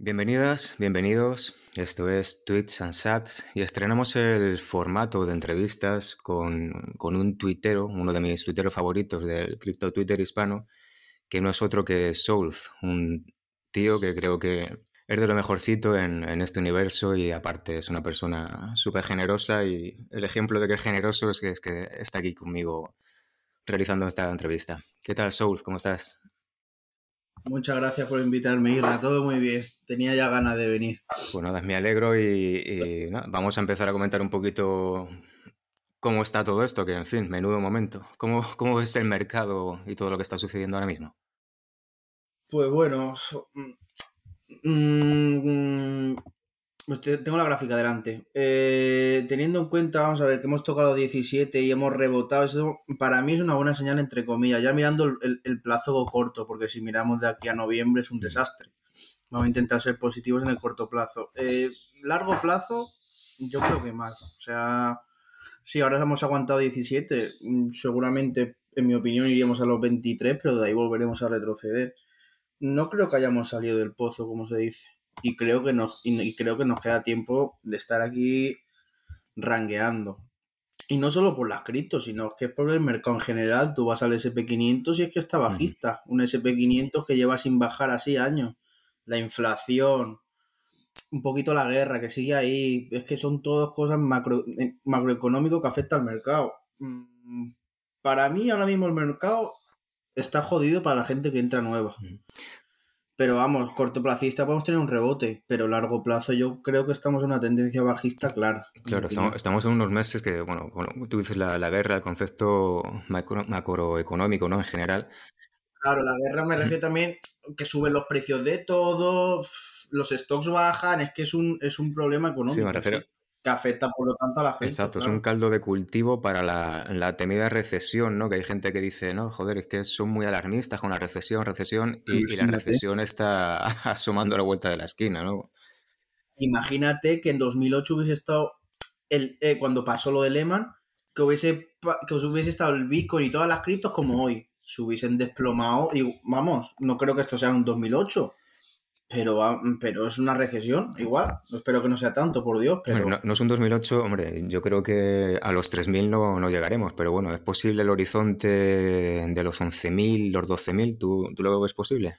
Bienvenidas, bienvenidos. Esto es Tweets and Sats y estrenamos el formato de entrevistas con, con un tuitero, uno de mis tuiteros favoritos del cripto Twitter hispano, que no es otro que Soulz, un tío que creo que es de lo mejorcito en, en este universo y aparte es una persona súper generosa y el ejemplo de que es generoso es que, es que está aquí conmigo realizando esta entrevista. ¿Qué tal, Soulz? ¿Cómo estás? Muchas gracias por invitarme, Irra. Todo muy bien. Tenía ya ganas de venir. Pues nada, me alegro y, vamos a empezar a comentar un poquito cómo está todo esto, que en fin, menudo momento. ¿Cómo, cómo es el mercado y todo lo que está sucediendo ahora mismo? Pues bueno, mm, te- tengo la gráfica delante. Eh, teniendo en cuenta, vamos a ver, que hemos tocado 17 y hemos rebotado, eso para mí es una buena señal, entre comillas, ya mirando el plazo corto, porque si miramos de aquí a noviembre es un desastre. Vamos a intentar ser positivos en el corto plazo. Eh, largo plazo, yo creo que más. O sea, sí, ahora hemos aguantado 17, mm, seguramente, en mi opinión, iríamos a los 23, pero de ahí volveremos a retroceder. No creo que hayamos salido del pozo, como se dice. Y creo que nos, y, creo que nos queda tiempo de estar aquí rangueando. Y no solo por las criptos, sino que es por el mercado en general. Tú vas al SP500 y es que está bajista. Un SP500 que lleva sin bajar así años. La inflación, un poquito la guerra que sigue ahí. Es que son todas cosas macro, eh, macroeconómicas que afectan al mercado. Mm, Para mí ahora mismo el mercado está jodido para la gente que entra nueva. Pero vamos, cortoplacista podemos tener un rebote, pero largo plazo yo creo que estamos en una tendencia bajista clara. Claro, opinión. estamos, estamos en unos meses que, bueno, bueno, tú dices la, la guerra, el concepto macro- macroeconómico, ¿no? En general. Claro, la guerra me refiero también que suben los precios de todo, los stocks bajan, es que es un, es un problema económico. Sí, me refiero. sí, que afecta por lo tanto a la gente. Exacto, es un caldo de cultivo para la, la temida recesión, ¿no? Que hay gente que dice, no, joder, es que son muy alarmistas con la recesión, recesión, y, y la recesión está asomando a la vuelta de la esquina, ¿no? Imagínate que en 2008 hubiese estado, el, eh, cuando pasó lo de Lehman, que hubiese, que hubiese estado el Bitcoin y todas las criptos como hoy. Se hubiesen desplomado y vamos, no creo que esto sea un 2008. Pero, pero es una recesión, igual. Espero que no sea tanto, por Dios. Pero Hombre, no, no es un 2008, hombre, yo creo que a los 3.000 no, no llegaremos, pero bueno, ¿es posible el horizonte de los 11.000, los 12.000? ¿Tú, ¿Tú lo ves posible?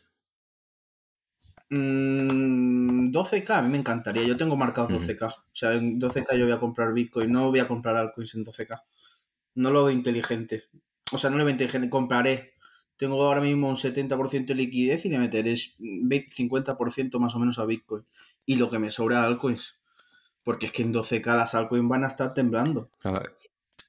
Mm, 12K, a mí me encantaría. Yo tengo marcados Ujú. 12K. O sea, en 12K yo voy a comprar Bitcoin, no voy a comprar altcoins en 12K. No lo veo inteligente. O sea, no lo veo inteligente. Compraré. Tengo ahora mismo un 70% de liquidez y le meteré 20 50% más o menos a Bitcoin. Y lo que me sobra a altcoins. Porque es que en 12K las altcoins van a estar temblando. Claro,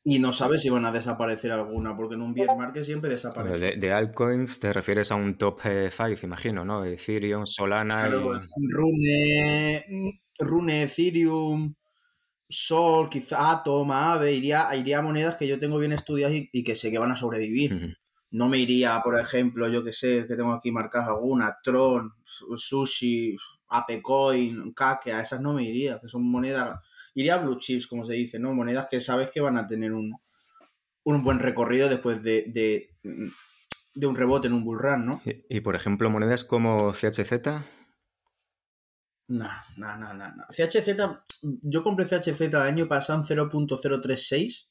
Y no sabes si van a desaparecer alguna, porque en un bear market siempre desaparece. De, de altcoins te refieres a un top 5, imagino, ¿no? Ethereum, Solana Claro, y... pues, Rune, Rune, Ethereum, Sol, quizá Atom, Aave, iría, iría a monedas que yo tengo bien estudiadas y, y que sé que van a sobrevivir. No me iría, por ejemplo, yo que sé, que tengo aquí marcadas alguna, Tron, Sushi, Apecoin, Kake, a esas no me iría, que son monedas, iría a Blue Chips, como se dice, ¿no? Monedas que sabes que van a tener un, un buen recorrido después de, de, de un rebote en un bull run, ¿no? Y, y, por ejemplo, monedas como CHZ, No, no, no, no, no. CHZ, yo compré CHZ el año pasado en 0.036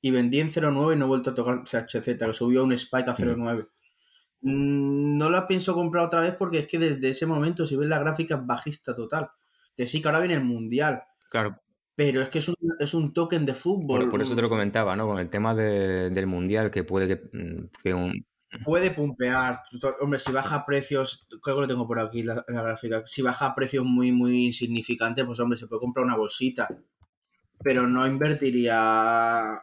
y vendí en 0.9 y no he vuelto a tocar CHZ, que subió un spike a 0.9. Mm, No la pienso comprar otra vez porque es que desde ese momento, si ves la gráfica, es bajista total. Que sí, que ahora viene el mundial, claro, pero es que es un, es un token de fútbol. por, por eso te lo comentaba, ¿no? Con el tema de- del mundial, que puede que, mm, que un... Puede pumpear. Hombre, si baja precios, creo que lo tengo por aquí la, la gráfica. Si baja precios muy, muy insignificantes, pues hombre, se puede comprar una bolsita. Pero no invertiría.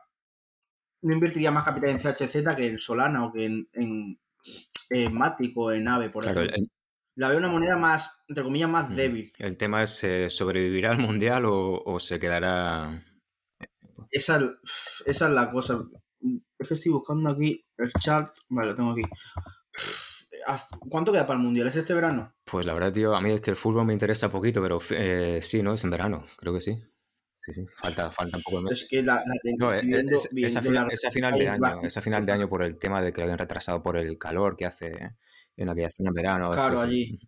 No invertiría más capital en CHZ que en Solana o que en, en, en Matic o en Ave, por Claro, ejemplo. el, La veo una moneda más, entre comillas, más Mm. débil. el tema es, eh, ¿sobrevivirá al mundial o, o se quedará...? Esa, esa es la cosa. Es que estoy buscando aquí el chart. Vale, lo tengo aquí. ¿Cuánto queda para el mundial? ¿Es este verano? Pues la verdad, tío, a mí es que el fútbol me interesa poquito, pero eh, sí, ¿no? Es en verano, creo que sí. Sí, sí, falta, falta un poco de mes. Es que la, la No, eh, viendo- es- viendo esa, la final, esa final de año, baja. esa final de año por el tema de que lo habían retrasado por el calor que hace en aquella zona en verano. Claro, eso allí.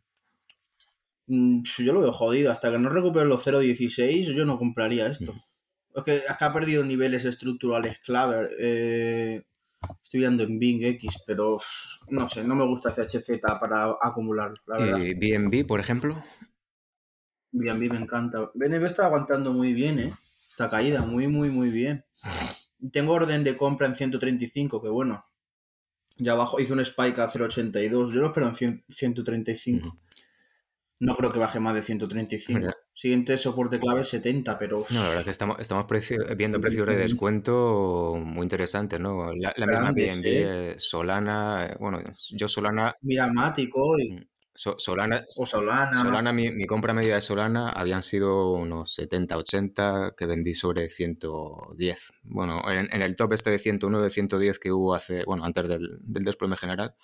mm, yo lo veo jodido. Hasta que no recupere los 0.16, yo no compraría esto. Es que acá ha perdido niveles estructurales clave. Eh, estoy viendo en Bing X, pero no sé, no me gusta CHZ para acumular, la verdad. ¿Y BNB, por ejemplo? BNB me encanta. BNB está aguantando muy bien, ¿eh? Está caída, muy, muy, muy bien. Tengo orden de compra en 135, que bueno. Ya abajo hizo un spike a 0.82. Yo lo espero en 135. No creo que baje más de 135. Siguiente soporte clave 70, pero... No, la verdad es que estamos, estamos viendo precios de descuento muy interesantes, ¿no? La, misma BNB, Solana, bueno, yo Solana... Miramático y... Solana, o Solana. Solana mi, compra media de Solana habían sido unos 70, 80 que vendí sobre 110. Bueno, en, el top este de 109, 110 que hubo hace, bueno, antes del, del desplome general.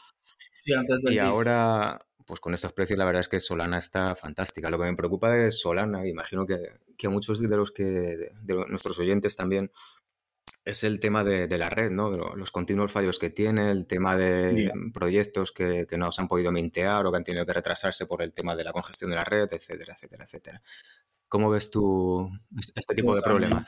Sí, antes del Y ahora pues con estos precios la verdad es que Solana está fantástica. Lo que me preocupa de Solana, imagino que, que muchos de los que, de nuestros oyentes también, es el tema de, la red, ¿no? los continuos fallos que tiene, el tema de proyectos que, no se han podido mintear o que han tenido que retrasarse por el tema de la congestión de la red, etcétera, etcétera, etcétera. ¿Cómo ves tú este tipo de problemas?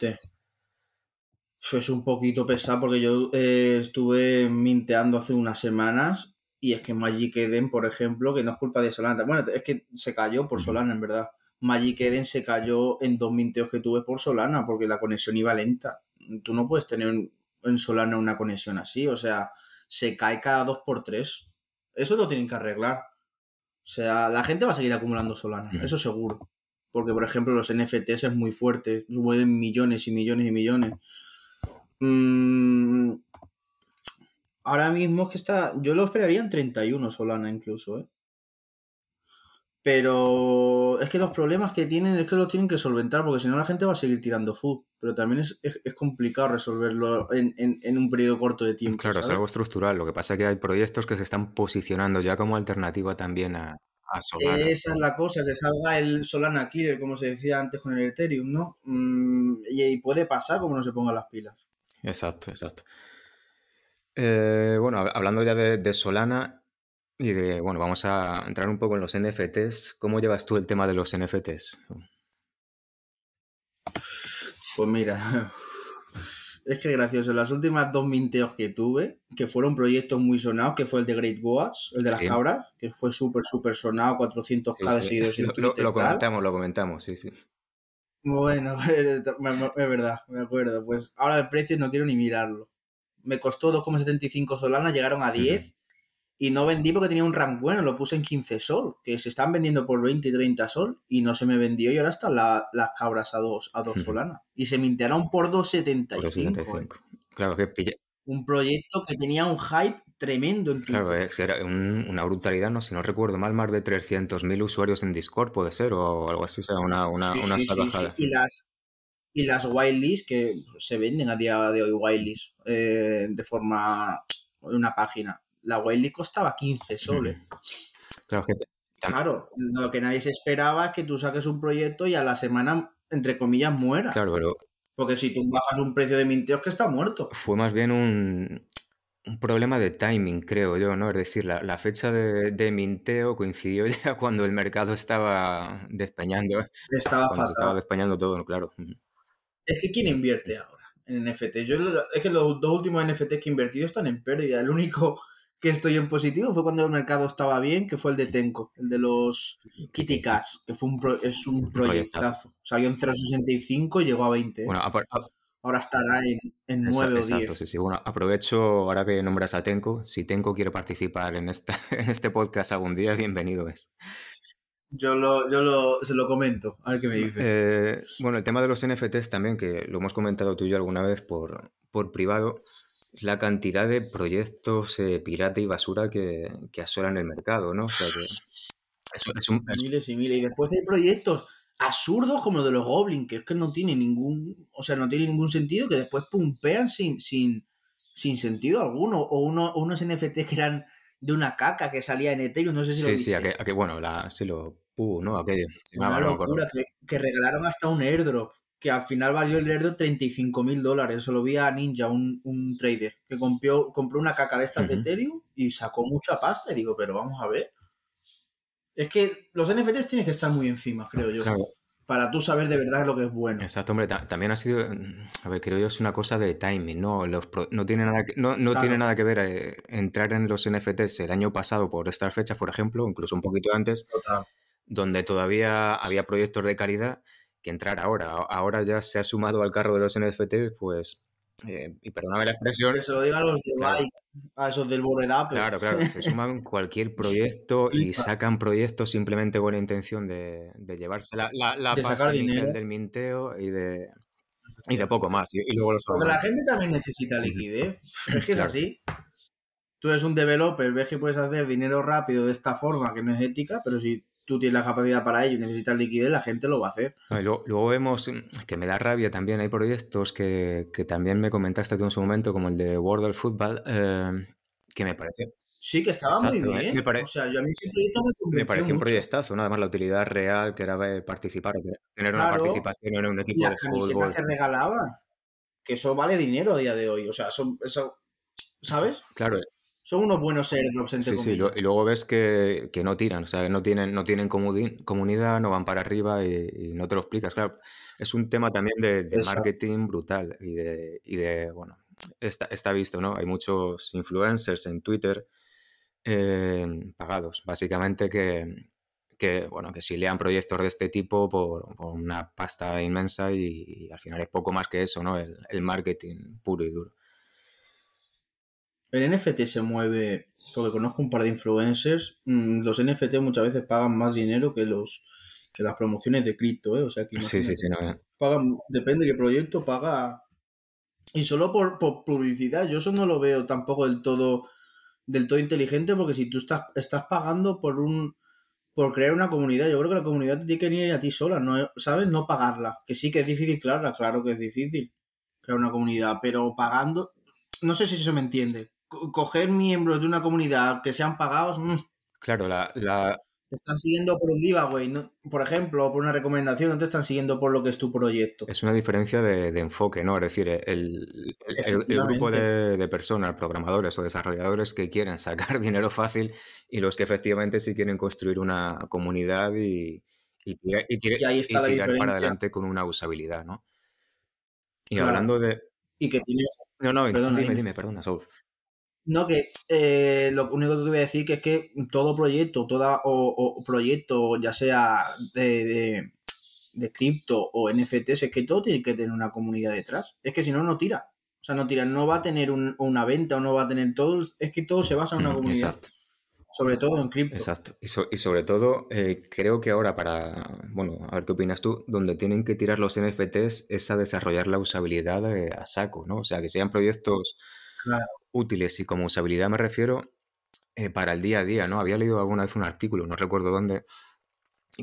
Es un poquito pesado porque yo eh, estuve minteando hace unas semanas y es que Magic Eden, por ejemplo, que no es culpa de Solana. Bueno, es que se cayó por Solana, en verdad. Magic Eden se cayó en dos minteos que tuve por Solana, porque la conexión iba lenta. Tú no puedes tener en Solana una conexión así, o sea, se cae cada dos por tres. Eso lo tienen que arreglar. O sea, la gente va a seguir acumulando Solana, eso seguro. Porque, por ejemplo, los NFTs es muy fuerte, mueven millones y millones y millones. Mmm ahora mismo es que está. Yo lo esperaría en 31 Solana incluso, ¿eh? Pero es que los problemas que tienen es que los tienen que solventar, porque si no la gente va a seguir tirando food. Pero también es, complicado resolverlo en, un periodo corto de tiempo. Claro, es algo estructural. Lo que pasa es que hay proyectos que se están posicionando ya como alternativa también a, Solana. Esa es la cosa, que salga el Solana Killer, como se decía antes con el Ethereum, ¿no? Mm, y, puede pasar como no se pongan las pilas. Exacto, exacto. Eh, bueno, hablando ya de, Solana y de, bueno, vamos a entrar un poco en los NFTs. ¿Cómo llevas tú el tema de los NFTs? Pues mira, es que gracioso. Las últimas dos minteos que tuve, que fueron proyectos muy sonados, que fue el de Great Goats, el de las cabras, que fue súper, súper sonado, 400k de seguidores en Twitter. Lo, comentamos, lo comentamos, sí, sí. Bueno, es verdad, me acuerdo. Pues ahora el precio no quiero ni mirarlo me costó 2,75 Solana, llegaron a 10 y no vendí porque tenía un rank bueno, lo puse en 15 sol, que se están vendiendo por 20 y 30 sol y no se me vendió y ahora están las cabras a 2 a dos Solana y se mintearon por 2,75. Eh. Claro que pilla. Un proyecto que tenía un hype tremendo en Claro, es era una brutalidad, no si no recuerdo mal, más de 300.000 usuarios en Discord puede ser o algo así, o sea, una, una, una Y las, y las wildlists que se venden a día de hoy wildlists eh, de forma una página. La wildlist costaba 15 soles. Claro, claro, lo que nadie se esperaba es que tú saques un proyecto y a la semana, entre comillas, muera. Claro, pero... Porque si tú bajas un precio de minteo es que está muerto. Fue más bien un, un problema de timing, creo yo, ¿no? Es decir, la, fecha de, minteo coincidió ya cuando el mercado estaba despeñando. Estaba cuando estaba despeñando todo, claro. Es que ¿quién invierte ahora en NFT? Yo, es que los dos últimos NFT que he invertido están en pérdida. El único que estoy en positivo fue cuando el mercado estaba bien, que fue el de Tenko, el de los Kitty Cash, que fue un es un proyectazo. Salió en 0.65 y llegó a 20. Bueno, ahora estará en, en 9 o 10. Sí, sí. Bueno, aprovecho ahora que nombras a Tenko. Si Tenko quiere participar en, esta, en este podcast algún día, bienvenido es. Yo, lo, yo lo, se lo comento, a ver qué me dice. Eh, bueno, el tema de los NFTs también, que lo hemos comentado tú y yo alguna vez por, por privado, la cantidad de proyectos eh, pirata y basura que, que, asolan el mercado, ¿no? O sea que es un, Miles y miles. Y después hay proyectos absurdos como lo de los Goblin, que es que no tiene ningún, o sea, no tiene ningún sentido, que después pumpean sin, sin, sin sentido alguno. O uno, unos NFTs que eran de una caca que salía en Ethereum, no sé si sí, lo Sí, sí, a que, bueno, la, sí lo pudo, ¿no? Aquello. Una locura, que, regalaron hasta un airdrop, que al final valió el airdrop 35 mil dólares. Se lo vi a Ninja, un, un trader, que compró, compró una caca de estas de Ethereum y sacó mucha pasta. Y digo, pero vamos a ver. Es que los NFTs tienen que estar muy encima, creo yo. Claro. Para tú saber de verdad lo que es bueno. Exacto, hombre, ta- también ha sido, mm, a ver, creo yo es una cosa de timing, ¿no? Los pro- no tiene nada que, no, no Claro. tiene nada que ver eh, entrar en los NFTs el año pasado por estas fechas, por ejemplo, incluso un poquito antes, Total. donde todavía había proyectos de calidad que entrar ahora. Ahora ya se ha sumado al carro de los NFTs, pues, eh, y perdóname la expresión, Que se lo digan los de Claro. Bike, a esos del Bored Apple. Claro, claro, se suman cualquier proyecto y sacan proyectos simplemente con la intención de, de llevarse la, la, la De pasta inicial del minteo y de, y de poco más. Y, y luego los Porque la gente también necesita liquidez. Es que es Claro. así. Tú eres un developer, ves que puedes hacer dinero rápido de esta forma que no es ética, pero si tú tienes la capacidad para ello y necesitas liquidez, la gente lo va a hacer. No, y luego, luego vemos que me da rabia también. Hay proyectos que, que también me comentaste tú en su momento, como el de World of Football, eh, que me parece, Sí, que estaba muy ¿eh? bien. Me pare- O sea, yo a mí ese proyecto me me pareció un proyectazo, ¿no? Además, la utilidad real que era eh, participar, tener una participación en un Y equipo de las camisetas fútbol. que regalaban. Que eso vale dinero a día de hoy. O sea, son, eso, ¿sabes? Claro, Son unos buenos airdrops, entre Sí, sí, comillas. y luego ves que, que no tiran, o sea, que no tienen, no tienen comunidad, no van para arriba y, y no te lo explicas, claro. Es un tema también de, marketing brutal y de, y de bueno, está, está visto, ¿no? Hay muchos influencers en Twitter eh, pagados, básicamente que, que, bueno, que si lean proyectos de este tipo por, por una pasta inmensa y, y al final es poco más que eso, ¿no? El, el marketing puro y duro. El NFT se mueve, porque conozco un par de influencers, mm, los NFT muchas veces pagan más dinero que los que las promociones de cripto, ¿eh? O sea, que Sí, sí, sí, no, eh. pagan, depende de qué proyecto, paga... Y solo por, por publicidad, yo eso no lo veo tampoco del todo del todo inteligente, porque si tú estás, estás pagando por un por crear una comunidad, yo creo que la comunidad te tiene que venir a ti sola, ¿no? ¿sabes? No pagarla. Que sí que es difícil, claro, claro que es difícil crear una comunidad, pero pagando, no sé si se me entiende. Co- Coger miembros de una comunidad que sean pagados, mm, Claro, la, la, te están siguiendo por un giveaway, ¿no? por ejemplo, o por una recomendación, no te están siguiendo por lo que es tu proyecto. Es una diferencia de, de enfoque, ¿no? Es decir, el, el- el- el grupo de, de personas, programadores o desarrolladores que quieren sacar dinero fácil y los que efectivamente sí quieren construir una comunidad y, y tira- y tira- Y ahí está y la tirar para adelante con una usabilidad, ¿no? Y Claro. hablando de... Y que tienes No, no, Perdona, dime, dime. dime, perdona, Saúl. No, que eh, lo único que te voy a decir que es que todo proyecto, toda o, o proyecto, ya sea de, de, de cripto o NFTs, es que todo tiene que tener una comunidad detrás. Es que si no, no tira. O sea, no tira, no va a tener un- una venta o no va a tener todo. Es que todo se basa en una Mm, comunidad. Exacto. Sobre todo en cripto. Exacto. Y, so- y sobre todo, eh, creo que ahora para, bueno, a ver qué opinas tú, donde tienen que tirar los NFTs es a desarrollar la usabilidad eh, a saco, ¿no? O sea, que sean proyectos Claro. Útiles y como usabilidad me refiero eh, para el día a día, ¿no? Había leído alguna vez un artículo, no recuerdo dónde,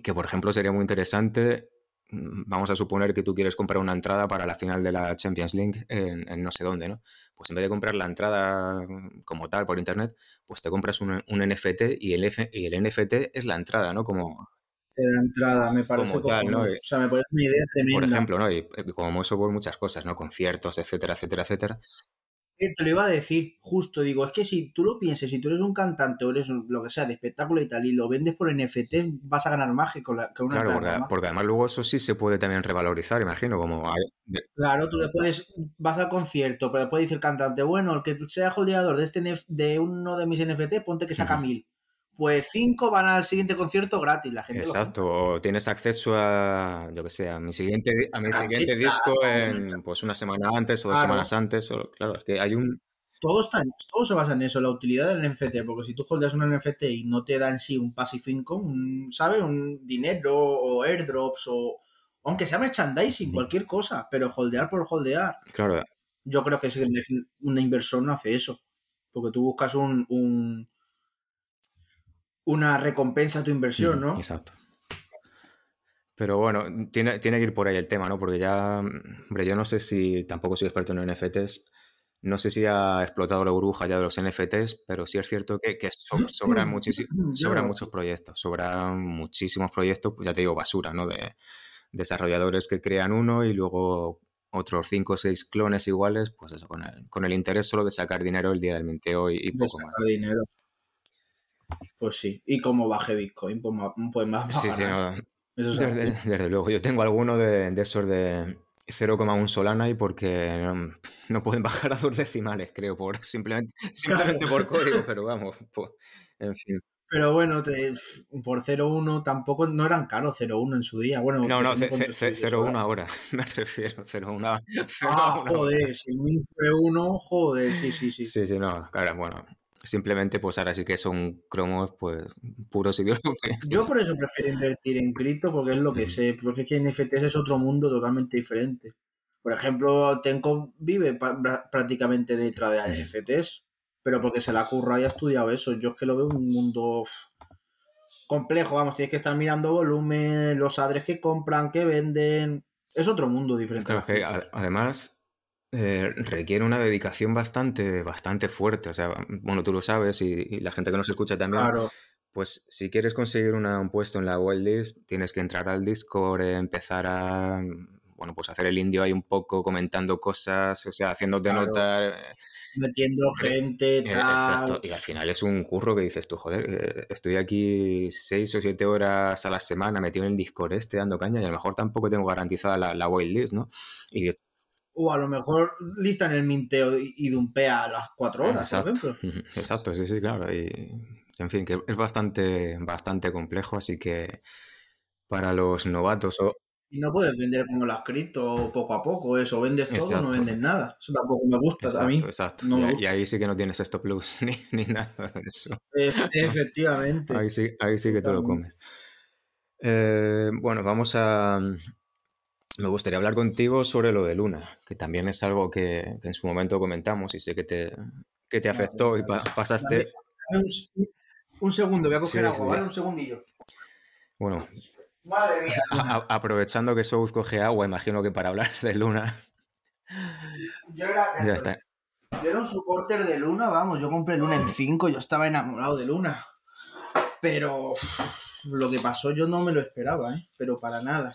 que por ejemplo sería muy interesante, mm, vamos a suponer que tú quieres comprar una entrada para la final de la Champions League en, en no sé dónde, ¿no? Pues en vez de comprar la entrada mm, como tal por internet, pues te compras un, un NFT y el, F- y el NFT es la entrada, ¿no? Como, De la entrada, me parece Como tal, ¿no? O sea, me parece una idea tremenda. por ejemplo, ¿no? Y eh, como eso por muchas cosas, ¿no? Conciertos, etcétera, etcétera, etcétera. Te lo iba a decir, justo, digo, es que si tú lo pienses, si tú eres un cantante o eres un- lo que sea de espectáculo y tal, y lo vendes por NFT, vas a ganar más que con, la, que una Claro, porque, además luego eso sí se puede también revalorizar, imagino, como Claro, tú le puedes, vas al concierto, pero después dice el cantante, bueno, el que sea holdeador de, este de uno de mis NFT, ponte que saca mil. Pues cinco van al siguiente concierto gratis, la gente. Exacto, o tienes acceso a, yo que sé, a mi siguiente, a mi Ah, siguiente sí, disco claro, en pues una semana antes o dos Claro. semanas antes, o, claro, es que hay un, Todo, está todo se basa en eso, la utilidad del NFT, porque si tú holdeas un NFT y no te da en sí un passive income, un, ¿sabes? Un dinero o airdrops o aunque sea merchandising, Ujú. cualquier cosa, pero holdear por holdear. claro, Yo creo que si un inversor no hace eso, porque tú buscas un, un- una recompensa a tu inversión, ujú, ¿no? exacto. Pero bueno, tiene, tiene que ir por ahí el tema, ¿no? Porque ya, mm, hombre, yo no sé si, tampoco soy experto en NFTs, no sé si ha explotado la burbuja ya de los NFTs, pero sí es cierto que, que so- sobran, sobran muchos proyectos, sobran muchísimos proyectos, pues ya te digo, basura, ¿no? De desarrolladores que crean uno y luego otros cinco o seis clones iguales, pues eso, con el, con el interés solo de sacar dinero el día del minteo y, y de poco sacar más. dinero. Pues sí. Y como baje Bitcoin, pues más, pues más Sí, sí, no. Desde, desde luego. Yo tengo alguno de, de esos de 0,1 Solana y porque no, no pueden bajar a dos decimales, creo, por simplemente, simplemente por código, pero vamos, pues, en fin. Pero bueno, te- por 0.1 tampoco no eran caros 0.1 en su día. Bueno, No, no, depende ce- cuánto ce- estuviese 0,1 ahora. me refiero, 0,1 Ah, 0,1 joder, si el min fue 1, joder, sí, sí, sí. Sí, sí, no, claro, bueno, simplemente pues ahora sí que son cromos pues puros y duros. Yo por eso prefiero invertir en cripto porque es lo que sé, porque es que NFTs es otro mundo totalmente diferente. Por ejemplo, Tenko vive prácticamente detrás de Ujú. NFTs, pero porque se la ha currado y ha estudiado eso. Yo es que lo veo un mundo complejo, vamos, tienes que estar mirando volumen, los adres que compran, que venden. Es otro mundo diferente. Claro, que además eh, requiere una dedicación bastante, bastante fuerte. O sea, bueno, tú lo sabes y, y la gente que nos escucha también. Claro, Pues si quieres conseguir una- un puesto en la waitlist, tienes que entrar al Discord, eh, empezar a, bueno, pues hacer el indio ahí un poco comentando cosas, o sea, haciéndote Claro. notar. eh, metiendo Re- gente, eh, tal. exacto, y al final es un curro que dices tú, joder, eh, estoy aquí seis o siete horas a la semana metido en el Discord este dando caña y a lo mejor tampoco tengo garantizada la, la waitlist, ¿no? Y O a lo mejor lista en el minteo y, y dumpea a las 4 horas, por Exacto, ejemplo. ujú, exacto, sí, sí, claro. Y, en fin, que es bastante, bastante complejo, así que para los novatos o... Y no puedes vender como las cripto poco a poco, eso, vendes todo o no vendes nada. Eso tampoco me gusta a mí. Exacto, no y, ahí sí que no tienes stop loss ni, ni nada de eso. E- Efectivamente. Ahí sí, ahí sí que te lo Totalmente. comes. Eh, bueno, vamos a... Me gustaría hablar contigo sobre lo de Luna, que también es algo que, que en su momento comentamos y sé que te, que te afectó y pa- pasaste... Un, un segundo, voy a coger Sí, agua, sí. ¿vale? Un segundillo. Bueno, Madre mía. a- aprovechando que South coge agua, imagino que para hablar de Luna... Yo era, Ya está. yo era un supporter de Luna, vamos, yo compré Luna en 5, yo estaba enamorado de Luna. Pero lo que pasó yo no me lo esperaba, ¿eh? Pero para nada.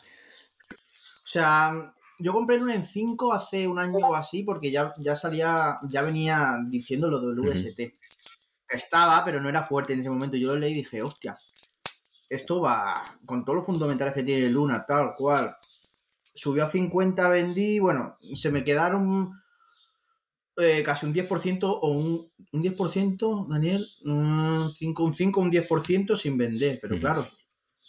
O sea, yo compré Luna en 5 hace un año o así porque ya, ya salía, ya venía diciendo lo del. UST. Estaba, pero no era fuerte en ese momento. Yo lo leí y dije, hostia, esto va con todos los fundamentales que tiene Luna, tal cual. Subió a 50, vendí, bueno, se me quedaron eh, casi un 10% o un, un 10%, Daniel, un 5, un 5, un 10% sin vender. Pero claro,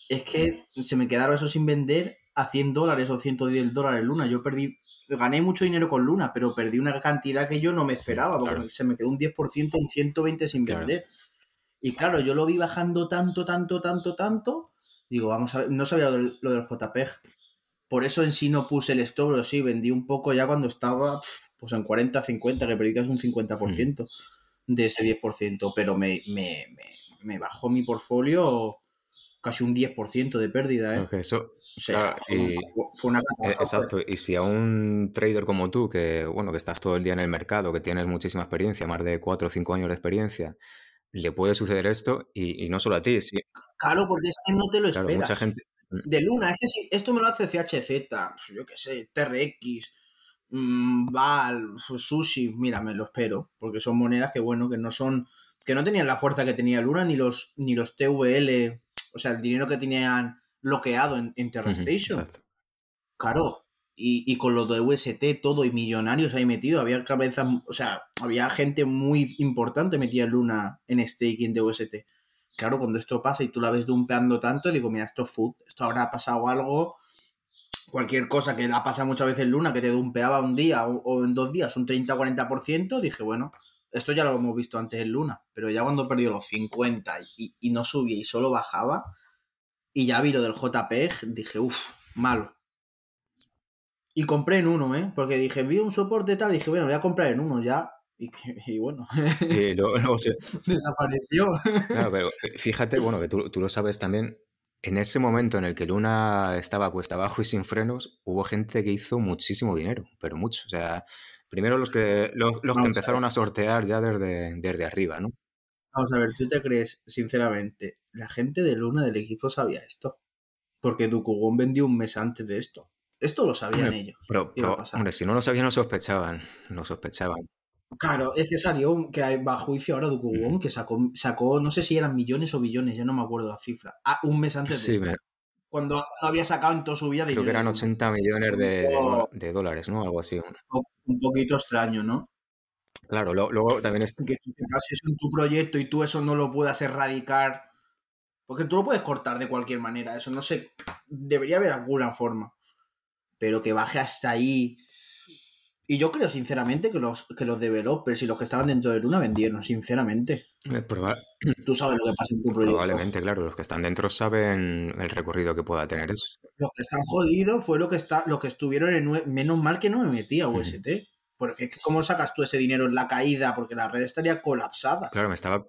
es que se me quedaron eso sin vender a 100 dólares o 110 dólares Luna. Yo perdí, gané mucho dinero con Luna, pero perdí una cantidad que yo no me esperaba, porque Claro. se me quedó un 10% en 120 sin Claro. vender. Y claro, yo lo vi bajando tanto, tanto, tanto, tanto. Digo, vamos a ver, no sabía lo del, lo del JPEG. Por eso en sí no puse el stop, pero sí, vendí un poco ya cuando estaba pues en 40, 50, que perdí casi un 50% de ese 10%, pero me, me, me, me bajó mi portfolio casi un 10% de pérdida, ¿eh? Eso, O sea, claro, fue, una- y- fue- fue una Eh, catástrofe. Exacto, y si a un trader como tú, que bueno, que estás todo el día en el mercado, que tienes muchísima experiencia, más de 4 o 5 años de experiencia, le puede suceder esto, y, y no solo a ti, sí, Claro, porque es que no te lo claro, esperas. mucha gente. De Luna, es que si esto me lo hace CHZ, yo qué sé, TRX, mm, Val, Sushi, mira, me lo espero, porque son monedas que, bueno, que no son, que no tenían la fuerza que tenía Luna, ni los, ni los TVL, o sea, el dinero que tenían bloqueado en, en Terra Ujú, Station. exacto. Claro. Y, y con lo de UST todo y millonarios ahí metido, había cabezas, o sea, había gente muy importante metida en Luna en staking de UST. Claro, cuando esto pasa y tú la ves dumpeando tanto, digo, mira, esto es food, esto habrá pasado algo, cualquier cosa que ha pasado muchas veces en Luna, que te dumpeaba un día o, o en dos días un 30-40%, dije, bueno, esto ya lo hemos visto antes en Luna, pero ya cuando perdió los 50 y, y no subía y solo bajaba, y ya vi lo del JPEG, dije, uff, malo. Y compré en uno, ¿eh? Porque dije, vi un soporte tal, dije, bueno, voy a comprar en uno ya. Y, bueno, Y luego, luego se- desapareció. claro, pero fí- fíjate, bueno, que tú, tú lo sabes también, en ese momento en el que Luna estaba cuesta abajo y sin frenos, hubo gente que hizo muchísimo dinero, pero mucho. O sea, primero los que, los, los que a empezaron a sortear ya desde, desde arriba, ¿no? Vamos a ver, ¿tú te crees, sinceramente, la gente de Luna del equipo sabía esto? Porque Dukugón vendió un mes antes de esto. Esto lo sabían Hombre, ellos. Pero, ¿Qué iba a pero, hombre, si no lo sabían, lo sospechaban. Lo sospechaban. Claro, es que salió que bajo juicio ahora de Wong, que sacó, sacó, no sé si eran millones o billones, ya no me acuerdo la cifra. Ah, un mes antes de Sí, esto, Cuando no había sacado en toda su vida creo que eran 80 millones de, de dólares, ¿no? Algo así. Un, poquito extraño, ¿no? Claro, lo- luego también es... Que tú te pases en tu proyecto y tú eso no lo puedas erradicar. Porque tú lo puedes cortar de cualquier manera, eso no sé. Debería haber alguna forma. Pero que baje hasta ahí. Y yo creo, sinceramente, que los, que los developers y los que estaban dentro de Luna vendieron, sinceramente. eh, proba- Tú sabes lo que pasa en tu proyecto. Probablemente, claro, los que están dentro saben el recorrido que pueda tener eso. Los que están jodidos fue lo que está, los que estuvieron en menos mal que no me metí a. UST. Porque es que cómo sacas tú ese dinero en la caída, porque la red estaría colapsada. Claro, me estaba... O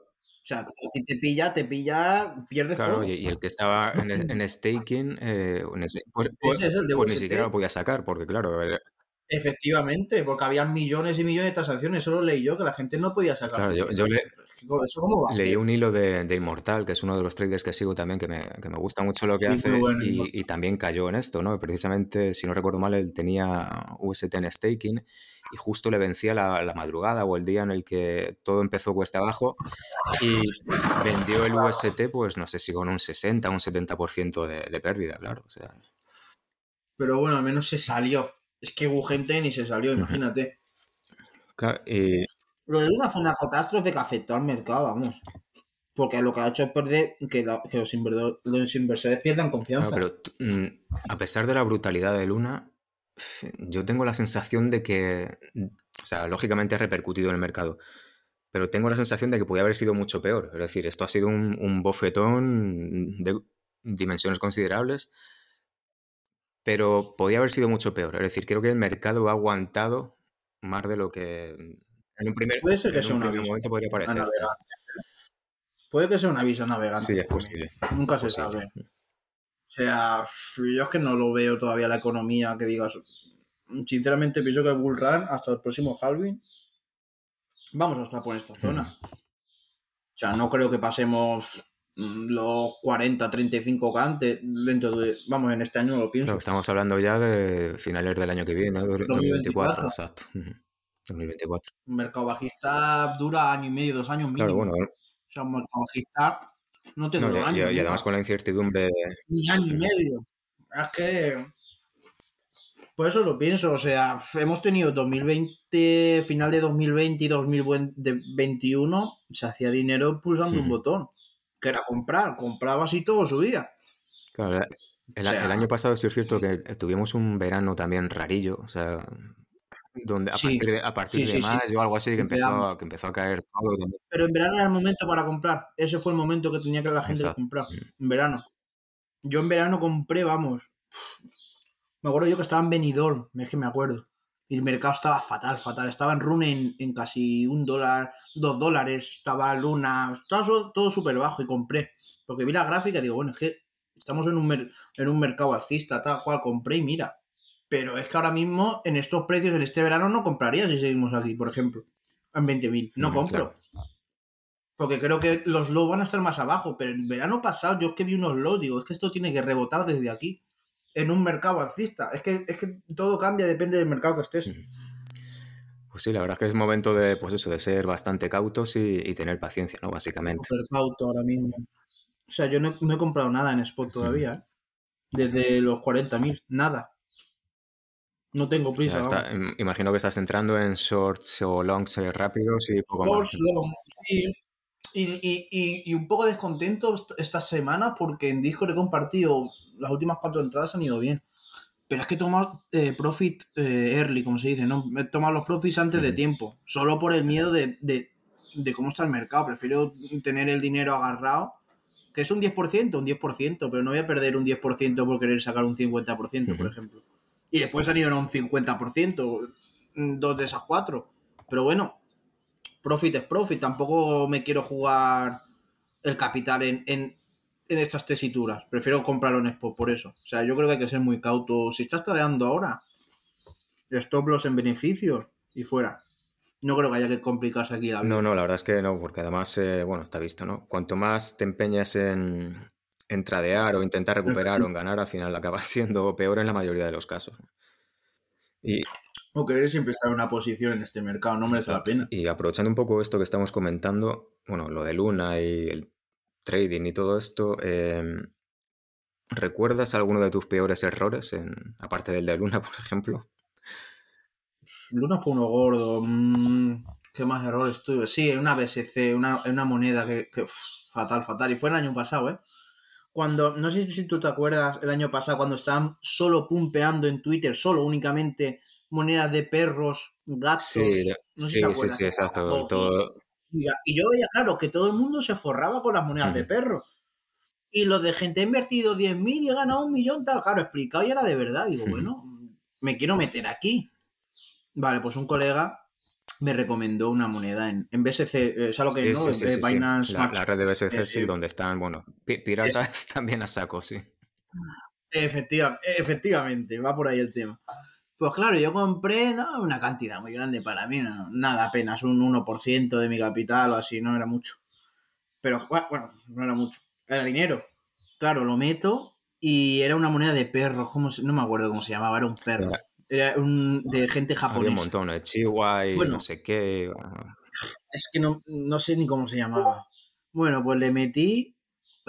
sea, si te pilla, te pilla, pierdes Claro, todo. y, el que estaba en, en staking, eh, pues, pues- es el de pues ni siquiera lo podía sacar, porque claro, Efectivamente, porque había millones y millones de transacciones. Eso lo leí yo, que la gente no podía sacar. Claro, yo- dinero. yo le- Pero es que, ¿Eso cómo va a leí un hilo de, de Inmortal, que es uno de los traders que sigo también, que me, que me gusta mucho lo que Sí, hace, bueno, y, también cayó en esto, ¿no? Precisamente, si no recuerdo mal, él tenía UST en staking y justo le vencía la, la madrugada o el día en el que todo empezó cuesta abajo y vendió el UST, pues no sé si con un 60 o un 70% de, de pérdida, claro. O sea, Pero bueno, al menos se salió. Es que hubo gente ni se salió, imagínate. claro, y- Lo de Luna fue una catástrofe que afectó al mercado, vamos. Porque lo que ha hecho es perder que, la- que los, inversor- los inversores pierdan confianza. Claro, pero mm, a pesar de la brutalidad de Luna, yo tengo la sensación de que, o sea, lógicamente ha repercutido en el mercado, pero tengo la sensación de que podía haber sido mucho peor. Es decir, esto ha sido un, un bofetón de dimensiones considerables, pero podía haber sido mucho peor. Es decir, creo que el mercado ha aguantado más de lo que en un primer, Puede ser que en sea un aviso momento podría parecer. navegante. Puede que sea un aviso navegante. Sí, es posible. Nunca es se posible. sabe. O sea, yo es que no lo veo todavía la economía que digas. Sinceramente pienso que Bull Run hasta el próximo halving vamos a estar por esta zona. O sea, no creo que pasemos mm, los 40, 35 k antes dentro de, vamos, en este año no lo pienso. Estamos hablando ya de finales del año que viene, ¿no? 2024, 2024. exacto. Ujú. 2024. Un mercado bajista dura año y medio, dos años mínimo. Claro, bueno, O sea, un mercado bajista no te no, dura y, además con la incertidumbre, ni año y medio. Es que. Por eso lo pienso. O sea, hemos tenido 2020, final de 2020 y 2021, se hacía dinero pulsando un botón. Que era comprar. Comprabas y todo subía. claro, el, O sea- el año pasado sí es cierto que tuvimos un verano también rarillo, o sea, donde a Sí. partir de, a partir Sí, de sí, mayo o algo así que empezó, que empezó a caer todo. Pero en verano era el momento para comprar. Ese fue el momento que tenía que la gente Exacto. comprar. En verano. Yo en verano compré, vamos. Me acuerdo yo que estaba en Benidorm, es que me acuerdo. Y el mercado estaba fatal, fatal. Estaba en Rune en, en casi un dólar, dos dólares. Estaba Luna, estaba todo súper bajo y compré. Porque vi la gráfica y digo, bueno, es que estamos en un, en un mercado alcista, tal cual, compré y mira. Pero es que ahora mismo, en estos precios, en este verano, no compraría si seguimos aquí, por ejemplo. En 20.000. No compro. Porque creo que los lows van a estar más abajo. Pero en verano pasado, yo es que vi unos lows, digo, es que esto tiene que rebotar desde aquí. En un mercado alcista. Es que, es que todo cambia, depende del mercado que estés. Pues sí, la verdad es que es momento de, pues eso, de ser bastante cautos y, y tener paciencia, ¿no? Básicamente. Super cauto ahora mismo. O sea, yo no, no he comprado nada en spot todavía, ¿eh? Desde los 40.000, nada. No tengo prisa. está, imagino que estás entrando en shorts o longs eh, rápidos y poco más. Shorts, long, sí. Y, y, y, y un poco descontento est- esta semana porque en Discord he compartido las últimas cuatro entradas han ido bien. Pero es que he tomado eh, profit eh, early, como se dice, ¿no? Tomado los profits antes de tiempo. Solo por el miedo de, de, de cómo está el mercado. Prefiero tener el dinero agarrado, que es un 10%, un 10%, pero no voy a perder un 10% por querer sacar un 50%, por ejemplo. Y después han ido en un 50%, mm, dos de esas cuatro. Pero bueno, profit es profit. Tampoco me quiero jugar el capital en, en, en estas tesituras. Prefiero comprarlo en Expo por eso. O sea, yo creo que hay que ser muy cauto. Si estás tradeando ahora, stop loss en beneficio y fuera. No creo que haya que complicarse aquí. No, no, la verdad es que no, porque además, eh, bueno, está visto, ¿no? Cuanto más te empeñas en, en tradear o intentar recuperar o en ganar, al final acaba siendo peor en la mayoría de los casos. Y O querer siempre estar en una posición en este mercado, no merece la pena. Y aprovechando un poco esto que estamos comentando, bueno, lo de Luna y el trading y todo esto, em, ¿recuerdas alguno de tus peores errores, en, aparte del de Luna, por ejemplo? Luna fue uno gordo. Mm, ¿Qué más errores tuve? Sí, en una BSC, una, una moneda que, fatal, fatal. Y fue el año pasado, ¿eh? Cuando, no sé si tú te acuerdas, el año pasado, cuando estaban solo pumpeando en Twitter, solo únicamente monedas de perros, gatos. Sí, sí, sí, exacto. Todo... Y yo veía, claro, que todo el mundo se forraba con las monedas de perros. Y los de gente ha invertido 10.000 y ha ganado un millón, tal. Claro, explicado y era de verdad. Digo, bueno, me quiero meter aquí. Vale, pues un colega me recomendó una moneda en, en BSC, eh, ¿sabes lo que no? Binance la, red de BSC, eh, sí, donde están, bueno, piratas también a saco, sí. efectivamente, va por ahí el tema. Pues claro, yo compré no, una cantidad muy grande para mí, nada, apenas un 1% de mi capital o así, no era mucho. Pero bueno, no era mucho, era dinero. Claro, lo meto y era una moneda de perros, no me acuerdo cómo se llamaba, era un perro. Era un, de gente japonesa. Había un montón, de Chihuahua y no sé qué. Es que no, no sé ni cómo se llamaba. Bueno, pues le metí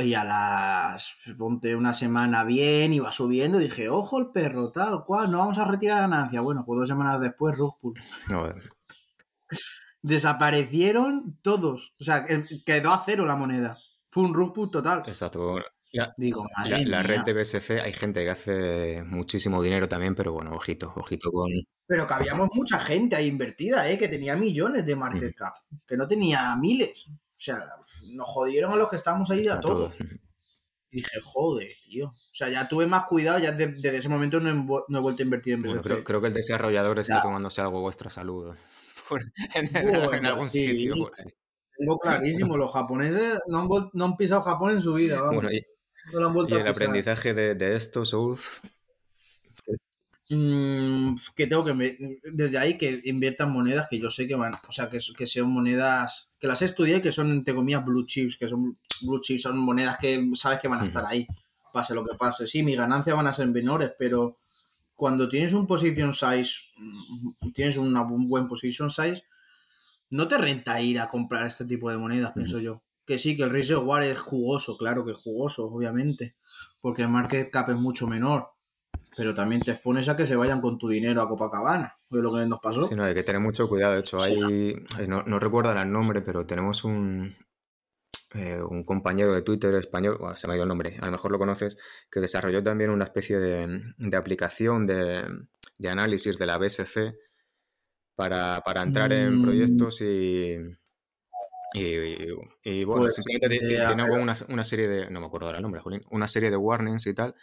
y a las, ponte una semana bien, iba subiendo, dije, ojo el perro, tal cual, no vamos a retirar ganancia. Bueno, pues dos semanas después, Rugpool. No. Desaparecieron todos. O sea, quedó a cero la moneda. Fue un Rugpool total. Exacto. Digo, la, red de BSC hay gente que hace muchísimo dinero también, pero bueno, ojito, ojito con. Pero que habíamos mucha gente ahí invertida, ¿eh? que tenía millones de market cap, que no tenía miles. O sea, nos jodieron a los que estábamos ahí a, todos. Y dije, joder, tío. O sea, ya tuve más cuidado, ya desde ese momento no he, vuelto a invertir en BSC. creo, que el desarrollador está tomándose algo vuestra salud. en, algún sitio. Tengo clarísimo, los japoneses no han, no han pisado Japón en su vida. Vamos. ¿Y el aprendizaje de, esto, South? Mm, que tengo que desde ahí que inviertan monedas que yo sé que van, o sea, que, que sean monedas que las he estudiado y que son entre comillas blue chips, que son blue chips, son monedas que sabes que van a estar ahí, pase lo que pase. Sí, mis ganancias van a ser menores, pero cuando tienes un position size, mm, tienes una, un buen position size, no te renta ir a comprar este tipo de monedas, pienso yo. Que sí, que el risk War es jugoso, claro que es jugoso, obviamente, porque el market cap es mucho menor, pero también te expones a que se vayan con tu dinero a Copacabana, fue lo que nos pasó. Sí, no, hay que tener mucho cuidado, de hecho, hay, no, no recuerdo el nombre, pero tenemos un, eh, un compañero de Twitter español, se me ha ido el nombre, a lo mejor lo conoces, que desarrolló también una especie de, aplicación de, análisis de la BSC para, entrar en mm. proyectos y, y, bueno, pues, simplemente eh, tiene una, serie de, no me acuerdo del nombre, Jolín, una serie de warnings y tal.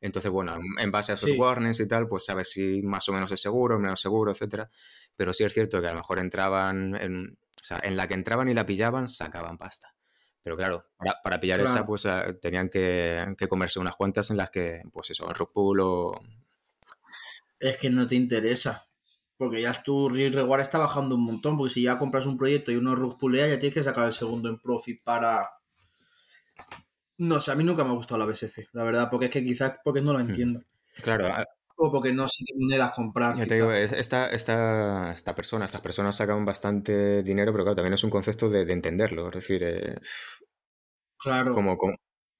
Entonces, bueno, en base a esos warnings y tal, pues sabes si más o menos es seguro, menos seguro, etcétera. Pero sí es cierto que a lo mejor entraban, en, o sea, en la que entraban y la pillaban, sacaban pasta. Pero claro, para, pillar esa, pues ah, tenían que, comerse unas cuentas en las que, pues eso, rug o... Es que no te interesa. Porque ya tu reward está bajando un montón, porque si ya compras un proyecto y uno pulea, ya tienes que sacar el segundo en profit para... No sé, a mí nunca me ha gustado la BSC, la verdad, porque es que quizás porque no lo hmm. entiendo. Claro. O porque no sé qué monedas comprar. Ya te digo, esta, esta, esta persona, estas personas sacan bastante dinero, pero claro, también es un concepto de, entenderlo. Es decir, eh, claro. Como,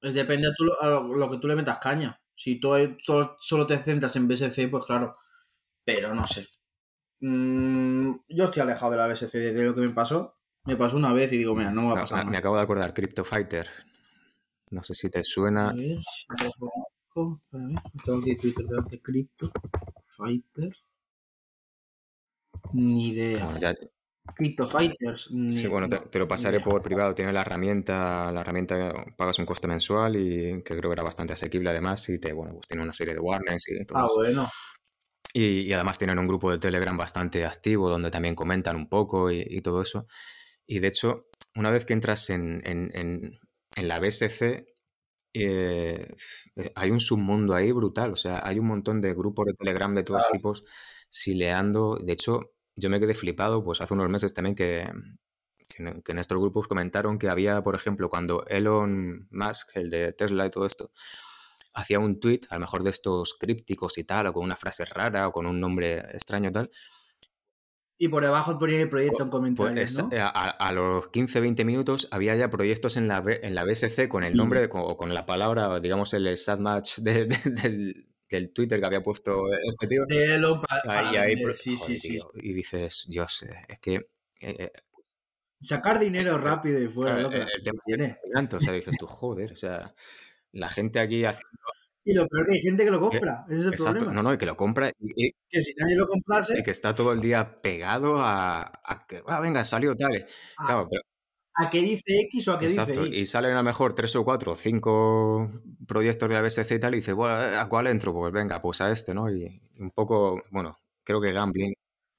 Depende a, lo que tú le metas caña. Si tú solo te centras en BSC, pues claro. Pero no sé. Mm, yo estoy alejado de la BSC de lo que me pasó. Me pasó una vez y digo, mira, no me va a pasar. me acabo de acordar, Crypto Fighter. No sé si te suena. A ver, tengo aquí Twitter de Crypto Fighter. Ni idea. Crypto Fighters. sí, bueno, te, lo pasaré por privado. Tiene la herramienta, la herramienta pagas un coste mensual y que creo que era bastante asequible además y te, bueno, pues tiene una serie de warnings y todo. Ah, bueno. Y, además tienen un grupo de Telegram bastante activo donde también comentan un poco y, todo eso. Y de hecho, una vez que entras en, la BSC, eh, hay un submundo ahí brutal. O sea, hay un montón de grupos de Telegram de todos tipos sileando. De hecho, yo me quedé flipado, pues hace unos meses también que, que, en estos grupos comentaron que había, por ejemplo, cuando Elon Musk, el de Tesla y todo esto, hacía un tweet, a lo mejor de estos crípticos y tal, o con una frase rara, o con un nombre extraño tal. Y por debajo ponía el proyecto en Pues comentarios, es- ¿no? a, los 15-20 minutos había ya proyectos en la, en la BSC con el nombre de- o con la palabra, digamos, el sad match de- de- del, del Twitter que había puesto este tío. De lo Ahí- ahí, pro- sí, sí, sí. tío, y dices, Dios, eh, es que... eh, Sacar dinero rápido y fuera, claro, el, el tema tiene. fascinante, o sea, dices tú, joder, o sea, la gente aquí hace... Y lo peor que hay gente que lo compra, ese es el Exacto, problema. no, no, y que lo compra y, y- Que si nadie lo y comprase, que está todo el día pegado a, a que, ah, venga, salió tal. a, Claro, pero a que dice X o a que Exacto, dice Y. y salen a lo mejor tres o cuatro o cinco proyectos de la BSC y tal, y dices, bueno, ¿a cuál entro? Pues venga, pues a este, ¿no? Y un poco, bueno, creo que gambling.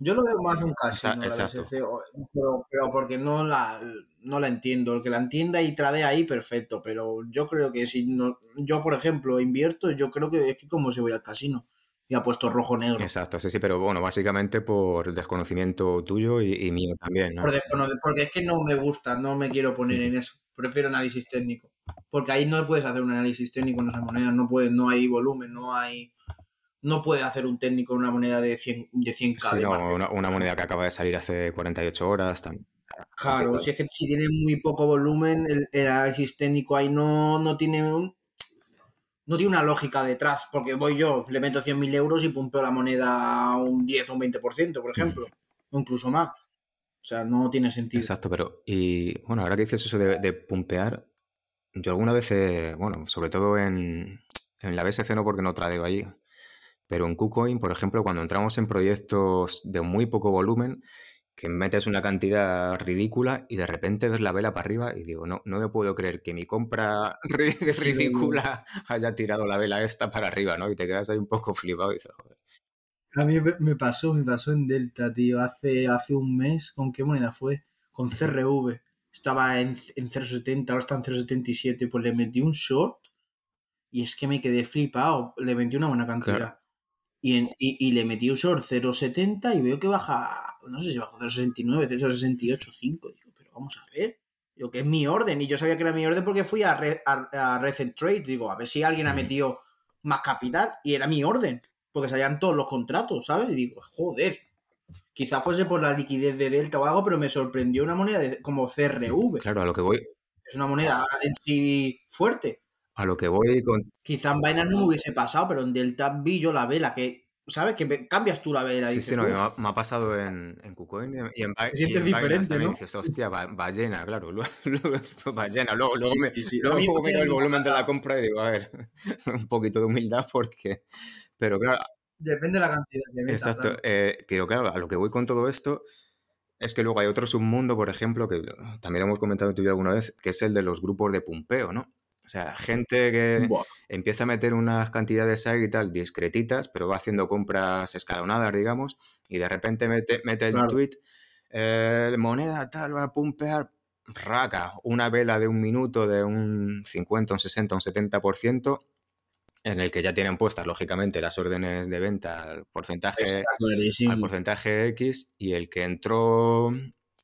Yo lo veo más un casino, exacto. Pero, pero porque no la, no la entiendo. El que la entienda y tradea ahí, perfecto. Pero yo creo que si no, yo, por ejemplo, invierto, yo creo que es que como si voy al casino y ha puesto rojo-negro. Exacto, sí, sí, pero bueno, básicamente por desconocimiento tuyo y, y mío también, ¿no? Por porque es que no me gusta, no me quiero poner en eso. Prefiero análisis técnico. Porque ahí no puedes hacer un análisis técnico en esa moneda, no puedes, no hay volumen, no hay. No puedes hacer un técnico en una moneda de 100, de 100k. Sí, de no, margen. una, una moneda que acaba de salir hace 48 horas. Claro, si es que si tiene muy poco volumen, el, el análisis técnico ahí no, no tiene un, no tiene una lógica detrás, porque voy yo, le meto 100.000 euros y pumpeo la moneda un 10 o un 20%, por ejemplo, o incluso más. O sea, no tiene sentido. Exacto, pero y bueno, ahora que dices eso de, de pumpear, yo alguna vez, bueno, sobre todo en, en la BSC no porque no tradeo allí, pero en KuCoin, por ejemplo, cuando entramos en proyectos de muy poco volumen, que metes una cantidad ridícula y de repente ves la vela para arriba y digo, no, no me puedo creer que mi compra ridícula haya tirado la vela esta para arriba, ¿no? Y te quedas ahí un poco flipado y dices, joder. A mí me- pasó, me pasó en Delta, tío, hace, hace un mes, ¿con qué moneda fue? Con CRV. Estaba en, en 0.70, ahora está en 0.77, pues le metí un short y es que me quedé flipado, le metí una buena cantidad. Claro. Y, en- y, y le metí un short 0.70 y veo que baja, no sé si bajó 0.69, 0.68, 5. Digo, pero vamos a ver. Digo, que es mi orden. Y yo sabía que era mi orden porque fui a, Re- a, a Recent Trade. Digo, a ver si alguien ha Mm. metido más capital. Y era mi orden. Porque salían todos los contratos, ¿sabes? Y digo, joder. Quizá fuese por la liquidez de Delta o algo, pero me sorprendió una moneda de- como CRV. Claro, a lo que voy, Es una moneda en sí fuerte. A lo que voy con, Quizá en Binance no me hubiese pasado, pero en Delta vi yo la vela, que, ¿sabes? Que cambias tú la vela. Sí, dices, sí, no, me ha, me ha pasado en, en KuCoin y en, Te y sientes diferente. ¿no? Dices, hostia, ba- ballena, claro. Luego, ballena. Luego, luego, me, Sí, luego me el volumen de la compra y digo, a ver, un poquito de humildad porque... Pero claro, Depende de la cantidad que metas. exacto. claro. eh, pero claro, a lo que voy con todo esto es que luego hay otro submundo, por ejemplo, que también hemos comentado tú y alguna vez, que es el de los grupos de pumpeo, ¿no? O sea, gente que Buah. empieza a meter unas cantidades ahí y tal, discretitas, pero va haciendo compras escalonadas, digamos, y de repente mete, mete el Claro. tweet, eh, moneda tal va a pumpear, raca, una vela de un minuto de un 50, un 60, un 70%, en el que ya tienen puestas, lógicamente, las órdenes de venta al porcentaje, al porcentaje X, y el que entró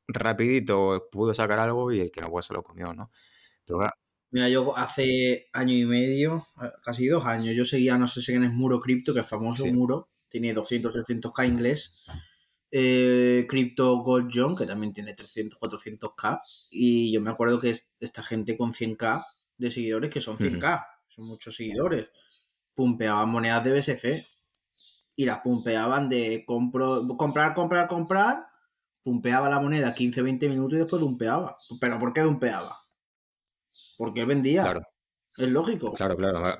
rapidito pudo sacar algo y el que no, pues se lo comió, ¿no? Pero claro, Mira, yo hace año y medio, casi dos años, yo seguía, no sé si quién es Muro Crypto, que es famoso Sí. Muro, tiene 200, 300k inglés. Eh, Crypto Gold John, que también tiene 300, 400k. Y yo me acuerdo que es- esta gente con 100k de seguidores, que son 100k, son muchos seguidores, pumpeaban monedas de BSC. Y las pumpeaban de compro, comprar, comprar, comprar. Pumpeaba la moneda 15, 20 minutos y después dumpeaba. ¿Pero por qué dumpeaba? Porque vendía. claro, Es lógico. claro, claro.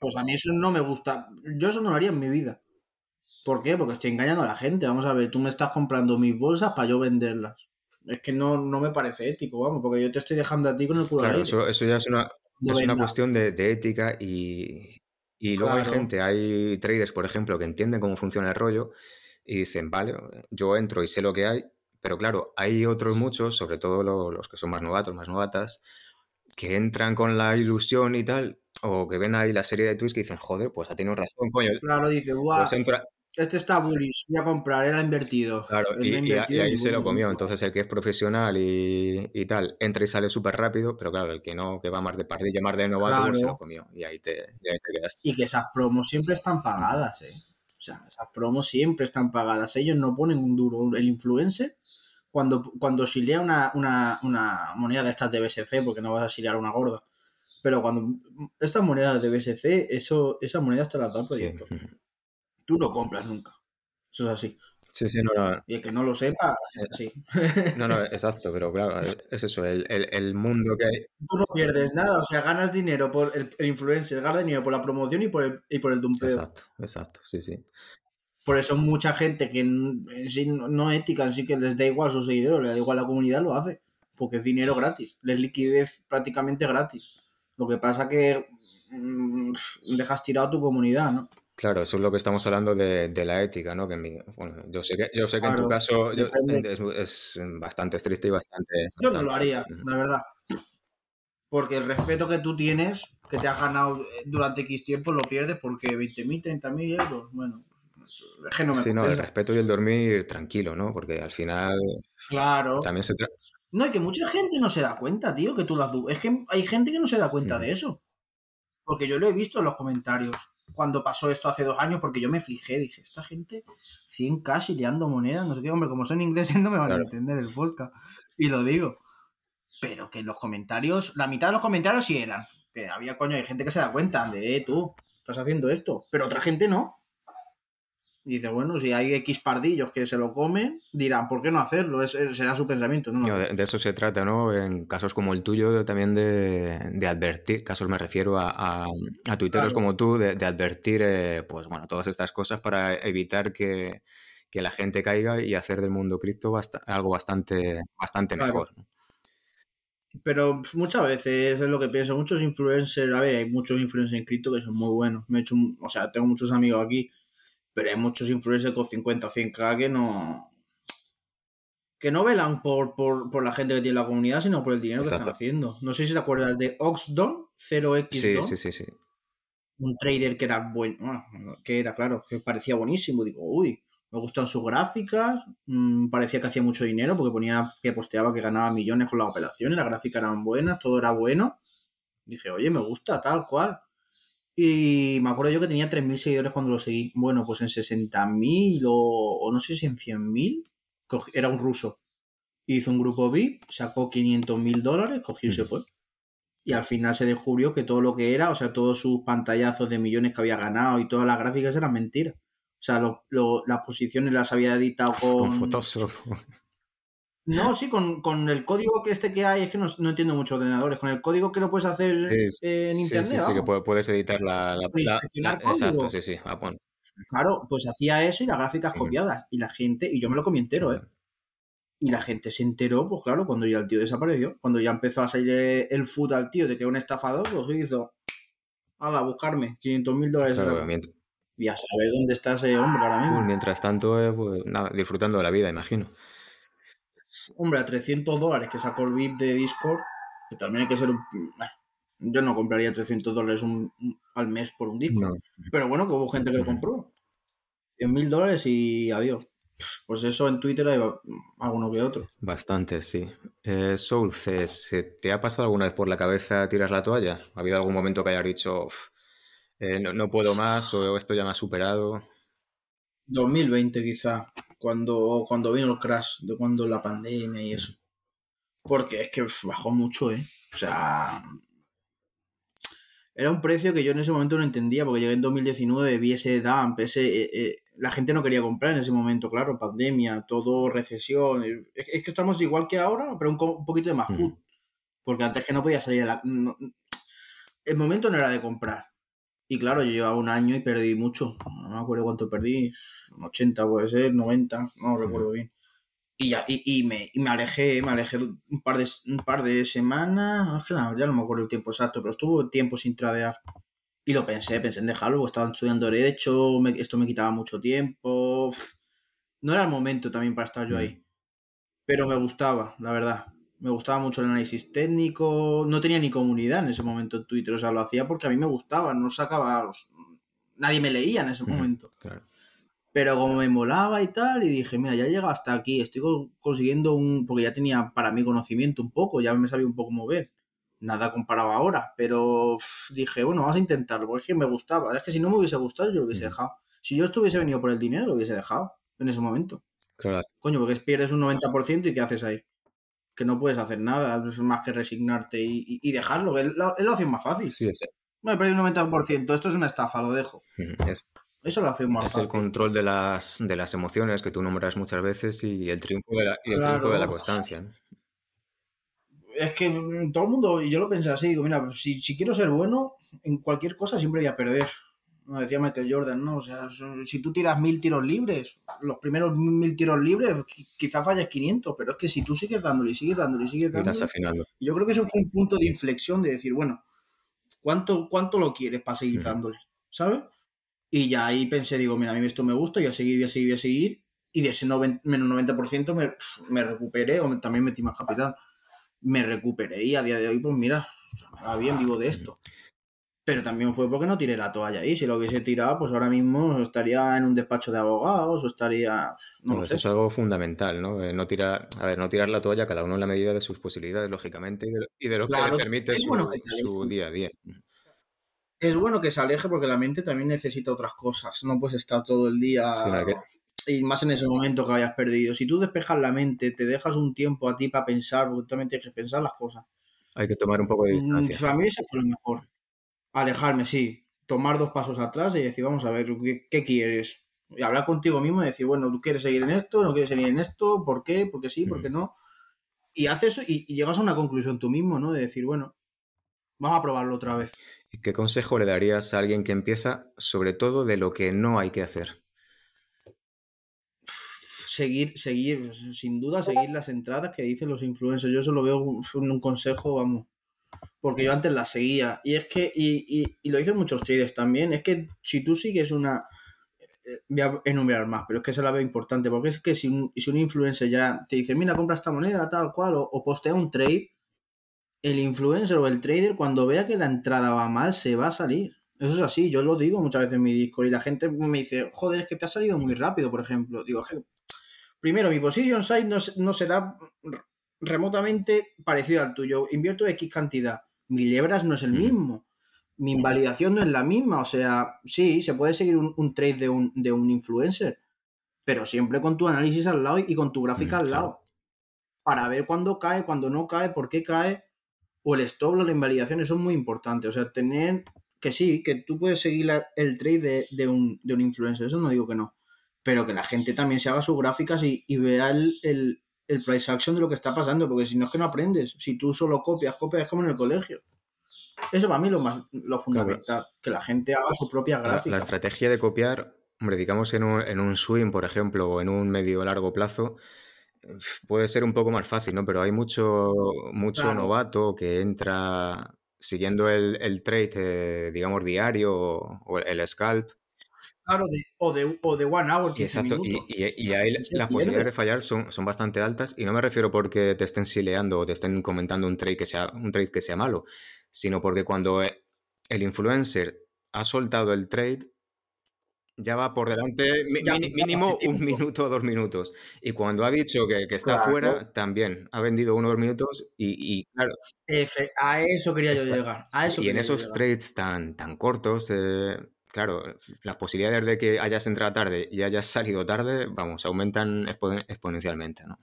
Pues a mí eso no me gusta. Yo eso no lo haría en mi vida. ¿Por qué? Porque estoy engañando a la gente. Vamos a ver, tú me estás comprando mis bolsas para yo venderlas. Es que no, no me parece ético, vamos, porque yo te estoy dejando a ti con el culo al Claro, aire. eso, eso ya es una, No es una cuestión de, de ética y, y luego hay gente, hay traders, por ejemplo, que entienden cómo funciona el rollo y dicen, vale, yo entro y sé lo que hay, pero claro, hay otros muchos, sobre todo lo- los que son más novatos, más novatas, que entran con la ilusión y tal, o que ven ahí la serie de tweets que dicen, joder, pues ha tenido razón, coño. Claro, dice, guau, Pues entra- este está bullish, voy a comprar, invertido. Claro, Él y, ha y- y invertido ahí se lo comió. Entonces el que es profesional y, y tal, entra y sale súper rápido, pero claro, el que no, que va más de pardillo, más de novato, pues se Claro. lo comió. Y ahí te, y ahí te quedaste. Y que esas promos siempre están pagadas, ¿eh? O sea, esas promos siempre están pagadas. Ellos no ponen un duro. El influencer, cuando, cuando silea una, una, una moneda de estas de BSC, porque no vas a silear una gorda, pero cuando estas monedas de BSC, eso, esas monedas te las da el proyecto. Tú no compras nunca. Eso es así. Sí, sí, no, no, Y el que no lo sepa, es así. no, no, exacto, pero claro, es, es eso, el, el- el mundo que hay. Tú no pierdes nada, o sea, ganas dinero por el, el influencer, ganas dinero por la promoción y por el, y por el dumpeo. Exacto, exacto, sí, sí. Por eso mucha gente que en en sí no, ética, en sí que les da igual a sus seguidores, les da igual a la comunidad, lo hace. Porque es dinero gratis, es liquidez prácticamente gratis. Lo que pasa que mm, dejas tirado a tu comunidad, ¿no? Claro, eso es lo que estamos hablando de, de la ética, ¿no? Que en mi- bueno, yo sé que, yo sé que en tu caso yo- depende. es, es bastante estricto y bastante. Yo no lo haría, la verdad. Porque el respeto que tú tienes, que te has ganado durante X tiempo, lo pierdes porque 20.000, 30.000 euros, bueno, no me Sí, no, el respeto y el dormir tranquilo, ¿no? Porque al final Claro. también se. No, y que mucha gente no se da cuenta, tío, que tú las Es que hay gente que no se da cuenta Ujú. de eso. Porque yo lo he visto en los comentarios cuando pasó esto hace dos años, porque yo me fijé, dije, esta gente 100k liando monedas, no sé qué, hombre, como son ingleses no me van Claro. a entender el podcast. Y lo digo. Pero que en los comentarios, la mitad de los comentarios sí eran. Que había, coño, hay gente que se da cuenta de, eh, tú, estás haciendo esto. Pero otra gente no. Y dice, bueno, si hay X pardillos que se lo comen, dirán, ¿por qué no hacerlo? Es- es- será su pensamiento, ¿no? de, de eso se trata, ¿no? En casos como el tuyo, también de, de advertir, casos me refiero a, a, a tuiteros Claro. como tú, de, de advertir, eh, pues bueno, todas estas cosas para evitar que, que la gente caiga y hacer del mundo cripto basta- algo bastante, bastante Claro. mejor. ¿no? Pero pues, muchas veces es lo que pienso. Muchos influencers, a ver, hay muchos influencers en cripto que son muy buenos. Me he hecho, o sea, tengo muchos amigos aquí, pero hay muchos influencers con 50 o 100k que no. que no velan por, por, por la gente que tiene la comunidad, sino por el dinero que están haciendo. No sé si te acuerdas de Oxdon, 0x Sí, sí, sí, sí. un trader que era bueno, bueno, que era, claro, que parecía buenísimo. Digo, uy, me gustan sus gráficas, mm, parecía que hacía mucho dinero porque ponía que posteaba que ganaba millones con las operaciones, las gráficas eran buenas, todo era bueno. Dije, oye, me gusta tal cual. Y me acuerdo yo que tenía 3.000 seguidores cuando lo seguí. Bueno, pues en 60.000 o, o no sé si en 100.000, cogí- era un ruso. Hizo un grupo VIP, sacó 500.000 dólares, cogió y se fue. Y al final se descubrió que todo lo que era, o sea, todos sus pantallazos de millones que había ganado y todas las gráficas eran mentiras. O sea, lo- lo- las posiciones las había editado Con con... Photoshop. No, sí, con, con el código que este que hay, es que no, no entiendo mucho de ordenadores. Con el código que lo puedes hacer Sí, eh, en sí, internet. sí, sí, que puedes editar la... la- exacto, sí, sí. Claro, pues hacía eso y las gráficas copiadas. Y la gente, y yo me lo comí entero, ¿eh? Y la gente se enteró, pues claro, cuando ya el tío desapareció. Cuando ya empezó a salir el foot al tío de que era un estafador, pues hizo. Hala, a buscarme, 500 mil dólares. Claro, mient- Y a saber dónde está ese hombre ahora mismo. pues mientras tanto, eh, pues, nada, disfrutando de la vida, imagino. Hombre, a 300 dólares que sacó el VIP de Discord, que también hay que ser un... bueno, Yo no compraría 300 dólares un- un- al mes por un disco. No. Pero bueno, que hubo gente que lo compró. 100 mil dólares y adiós. Pues eso en Twitter hay alguno que otro. Bastante, sí. Eh, Soulce, ¿se te ha pasado alguna vez por la cabeza tirar la toalla? ¿Ha habido algún momento que hayas dicho, "Uf, eh, no, no puedo más o esto ya me ha superado? 2020 quizá, cuando, cuando vino el crash, de cuando la pandemia y eso. Porque es que bajó mucho, ¿eh? O sea... Era un precio que yo en ese momento no entendía, porque llegué en 2019, vi ese dump, ese... eh, eh, la gente no quería comprar en ese momento, claro, pandemia, todo, recesión. Es, es que estamos igual que ahora, pero un, un poquito de más Ujú. food. Porque antes que no podía salir a la... no- el momento no era de comprar. Y claro, yo llevaba un año y perdí mucho. No me acuerdo cuánto perdí. Un 80 puede ser, 90, no recuerdo bien. Y ya, y, y me, y me alejé, me alejé un par de, un par de semanas. Es que no, ya no me acuerdo el tiempo exacto, pero estuvo tiempo sin tradear. Y lo pensé, pensé en dejarlo, porque estaba estudiando Derecho, me- esto me quitaba mucho tiempo. No era el momento también para estar yo Mm. ahí. Pero me gustaba, la verdad. Me gustaba mucho el análisis técnico. No tenía ni comunidad en ese momento en Twitter. O sea, lo hacía porque a mí me gustaba. No sacaba. los- Nadie me leía en ese momento. Claro. Pero como me molaba y tal, y dije, mira, ya he llegado hasta aquí, estoy co- consiguiendo un. Porque ya tenía para mí conocimiento un poco, ya me sabía un poco mover. Nada comparado ahora, pero dije, bueno, vamos a intentarlo, porque es que me gustaba. Es que si no me hubiese gustado, yo lo hubiese dejado. Si yo estuviese venido por el dinero, lo hubiese dejado en ese momento. Claro, Coño, porque es- pierdes un 90% y ¿qué haces ahí? Que no puedes hacer nada, es más que resignarte y, y- y dejarlo, es la, es la opción más fácil. sí, es, Me he perdido un 90%, esto es una estafa, lo dejo. es, Eso es la opción más es el control de las, de las emociones que tú nombras muchas veces y el triunfo de la, y el triunfo de la Claro. constancia. ¿no? Es que mm, todo el mundo, y yo lo pensé así, digo, mira, si, si quiero ser bueno, en cualquier cosa siempre voy a perder. Como decía Michael Jordan, ¿no? O sea, si tú tiras mil tiros libres, los primeros mil tiros libres, qui- quizá falles 500, pero es que si tú sigues dándole y sigues dándole y sigues dándole, afinando. yo creo que eso fue un punto de inflexión de decir, bueno, ¿cuánto, cuánto lo quieres para seguir dándole? ¿Sabes? Y ya ahí pensé, digo, mira, a mí esto me gusta, voy a seguir, voy a seguir, voy a seguir. Y de ese 90 menos 90% me, me recuperé, o me- también metí más capital. Me recuperé y a día de hoy, pues mira, o sea, me va bien, vivo de esto. Pero también fue porque no tiré la toalla ahí. Si lo hubiese tirado, pues ahora mismo estaría en un despacho de abogados o estaría. No Bueno, lo eso sé. es algo fundamental, ¿no? Eh, no tirar, a ver, no tirar la toalla, cada uno en la medida de sus posibilidades, lógicamente, y de, y de lo que le permite su, bueno su día a día. Es bueno que se aleje porque la mente también necesita otras cosas. No puedes estar todo el día. Sí, no hay que- Y más en ese momento que hayas perdido. Si tú despejas la mente, te dejas un tiempo a ti para pensar, porque tú también tienes que pensar las cosas. Hay que tomar un poco de Mm, distancia. A mí eso fue lo mejor. Alejarme, sí. Tomar dos pasos atrás y decir, vamos a ver, ¿qué, qué quieres? Y hablar contigo mismo y decir, bueno, ¿tú quieres seguir en esto? ¿No quieres seguir en esto? ¿Por qué? ¿Por qué sí? ¿Por qué no? Y haces eso y, y llegas a una conclusión tú mismo, ¿no? De decir, bueno, vamos a probarlo otra vez. ¿Y ¿Qué consejo le darías a alguien que empieza, sobre todo, de lo que no hay que hacer? Seguir, seguir, sin duda, seguir las entradas que dicen los influencers. Yo eso lo veo un, un consejo, vamos. Porque yo antes las seguía. Y es que, y, y, y lo dicen muchos traders también, es que si tú sigues una. eh, Voy a enumerar más, pero es que se la veo importante. Porque es que si un, un influencer ya te dice, mira, compra esta moneda, tal cual, o, o postea un trade, el influencer o el trader, cuando vea que la entrada va mal, se va a salir. Eso es así, yo lo digo muchas veces en mi Discord y la gente me dice, joder, es que te ha salido muy rápido, por ejemplo. Digo, "Je- primero, mi position size no, no será remotamente parecido al tuyo. Invierto X cantidad. Mi lebras no es el Ujú. mismo. Mi invalidación no es la misma. O sea, sí, se puede seguir un, un trade de un, de un influencer, pero siempre con tu análisis al lado y con tu gráfica Mm, al claro. lado. Para ver cuándo cae, cuándo no cae, por qué cae, o el stop loss, la invalidación, eso es muy importante. O sea, tener que sí, que tú puedes seguir la- el trade de, de un, de un influencer, eso no digo que no. Pero que la gente también se haga sus gráficas y, y vea el, el, el price action de lo que está pasando, porque si no es que no aprendes. Si tú solo copias, copias, es como en el colegio. Eso para mí es lo más lo fundamental, que la gente haga su propia La, la gráfica. estrategia de copiar, hombre, digamos en un, en un swing, por ejemplo, o en un medio largo plazo, puede ser un poco más fácil, ¿no? Pero hay mucho, mucho Claro. novato que entra siguiendo el, el trade, eh, digamos, diario o, o el scalp. De, o, de, o de one hour, Y 15 exacto, y, minutos. y- y ahí las pierde. posibilidades de fallar son, son bastante altas y no me refiero porque te estén sileando o te estén comentando un trade que sea, un trade que sea malo, sino porque cuando eh, el influencer ha soltado el trade, ya va por delante Ya- ya mínimo un minuto o dos minutos. Y cuando ha dicho que, que está Claro. fuera, también ha vendido uno o dos minutos y, y, claro, Efe- a eso quería yo Está- llegar. A eso y en esos llegar. trades tan, tan cortos, eh, claro, las posibilidades de que hayas entrado tarde y hayas salido tarde, vamos, aumentan expo- exponencialmente, ¿no?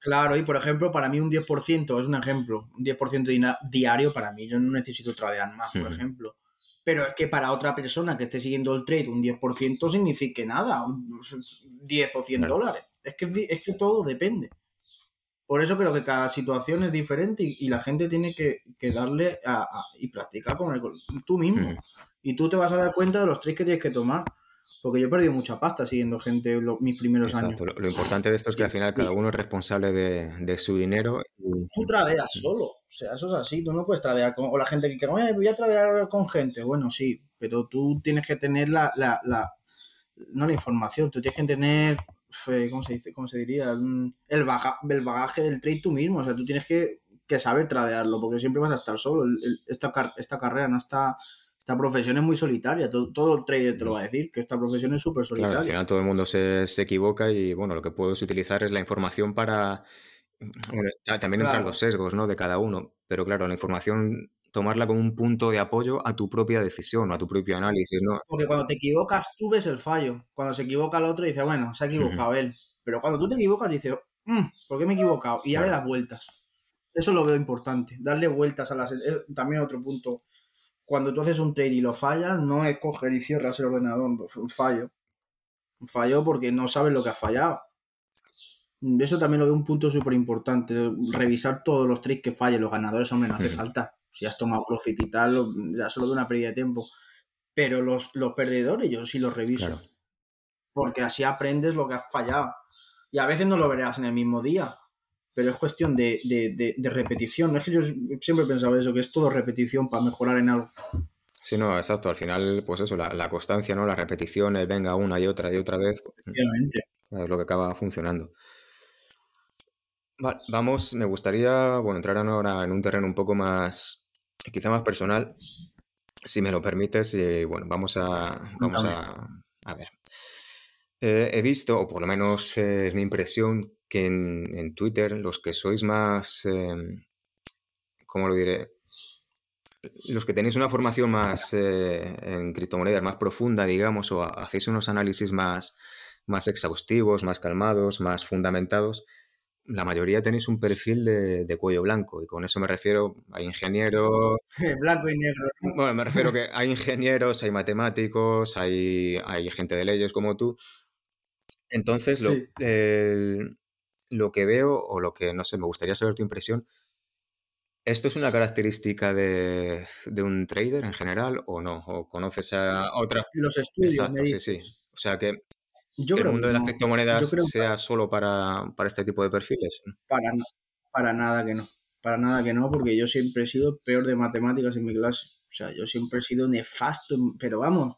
Claro, y por ejemplo, para mí un 10% es un ejemplo. Un 10% dina- diario para mí. Yo no necesito tradear más, por ejemplo. Pero es que para otra persona que esté siguiendo el trade, un 10% signifique nada. un 10 o 100 Claro. dólares. Es que, es que todo depende. Por eso creo que cada situación es diferente y, y la gente tiene que, que darle a, a- y practicar con el, tú mismo. Y tú te vas a dar cuenta de los trades que tienes que tomar. Porque yo he perdido mucha pasta siguiendo gente lo- mis primeros años. Lo, lo importante de esto es que al final cada uno es responsable de, de su dinero. y- tú tradeas solo. O sea, eso es así. Tú no puedes tradear con. O la gente que "Oye, voy a tradear con gente. Bueno, sí, pero tú tienes que tener la, la, la- No la información, tú tienes que tener ¿cómo se dice? ¿Cómo se diría? Mm, el, el bagaje del trade tú mismo. O sea, tú tienes que, saber tradearlo, porque siempre vas a estar solo. esta, esta carrera no está. Esta profesión es muy solitaria. Todo, el trader te lo va a decir, que esta profesión es súper solitaria. Claro, al final todo el mundo se, equivoca y, bueno, lo que puedes utilizar es la información para. también entran los sesgos, ¿no? De cada uno. Pero claro, la información tomarla como un punto de apoyo a tu propia decisión, a tu propio análisis, ¿no? Porque cuando te equivocas, tú ves el fallo. Cuando se equivoca el otro, dice, bueno, se ha equivocado él. Pero cuando tú te equivocas, dices, mm, ¿por qué me he equivocado? Y ya le das vueltas. Eso lo veo importante, darle vueltas a las... También otro punto. Cuando tú haces un trade y lo fallas, no es coger y cierras el ordenador, pues, un fallo. Un fallo porque no sabes lo que has fallado. Eso también lo veo un punto súper importante. Revisar todos los trades que fallen. Los ganadores, hombre, no hace falta si has tomado profit y tal, ya solo de una pérdida de tiempo. Pero los, los perdedores yo sí los reviso. Porque así aprendes lo que has fallado. Y a veces no lo verás en el mismo día. Pero es cuestión de, repetición. No es que yo siempre he pensado eso, que es todo repetición para mejorar en algo. Sí, no, exacto. Al final, pues eso, la, constancia, ¿no? La repetición, el venga una y otra y otra vez. Obviamente. Es lo que acaba funcionando. Vale, vamos, me gustaría, bueno, entrar ahora en un terreno un poco más quizá más personal, si me lo permites, y bueno, vamos a, vamos a, ver. Eh, he visto, o por lo menos es mi impresión, que en, Twitter los que sois más, em, ¿cómo lo diré? Los que tenéis una formación más eh, en criptomonedas más profunda, digamos, o hacéis unos análisis más, más exhaustivos, más calmados, más fundamentados, la mayoría tenéis un perfil de, cuello blanco y con eso me refiero a ingenieros. blanco y negro. Bueno, me refiero que hay ingenieros, hay matemáticos, hay, hay gente de leyes como tú. Entonces, lo, lo que veo, o lo que no sé, me gustaría saber tu impresión. ¿Esto es una característica de, un trader en general o no? ¿O conoces a otra? Los estudios. Exacto, sí, sí. O sea que yo el mundo de las criptomonedas sea solo para, este tipo de perfiles. Para, para nada que no. Para nada que no, porque yo siempre he sido peor de matemáticas en mi clase. O sea, yo siempre he sido nefasto, pero vamos,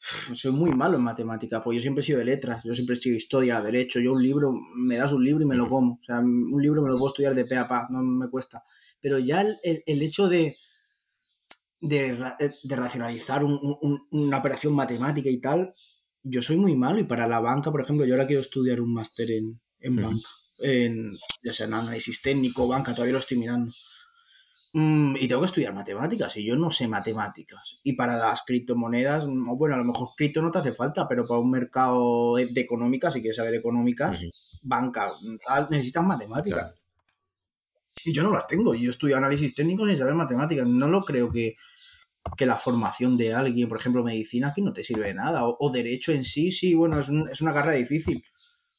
soy muy malo en matemáticas, pues yo siempre he sido de letras, yo siempre he sido historia, derecho, yo un libro, me das un libro y me lo como. O sea, un libro me lo puedo estudiar de pe a pa, no me cuesta. Pero ya el, hecho de, de, racionalizar una operación matemática y tal, yo soy muy malo y para la banca, por ejemplo, yo ahora quiero estudiar un máster en, banca, en, ya sea en análisis técnico, banca, todavía lo estoy mirando. Mm, y tengo que estudiar matemáticas y yo no sé matemáticas. Y para las criptomonedas, mm, bueno, a lo mejor cripto no te hace falta, pero para un mercado de económicas, si quieres saber económicas, banca, necesitas matemáticas. Y yo no las tengo. Yo estudio análisis técnico sin saber matemáticas. No lo creo que, que la formación de alguien, por ejemplo, medicina, aquí no te sirve de nada. O, derecho en sí, sí, bueno, es, es, una carrera difícil.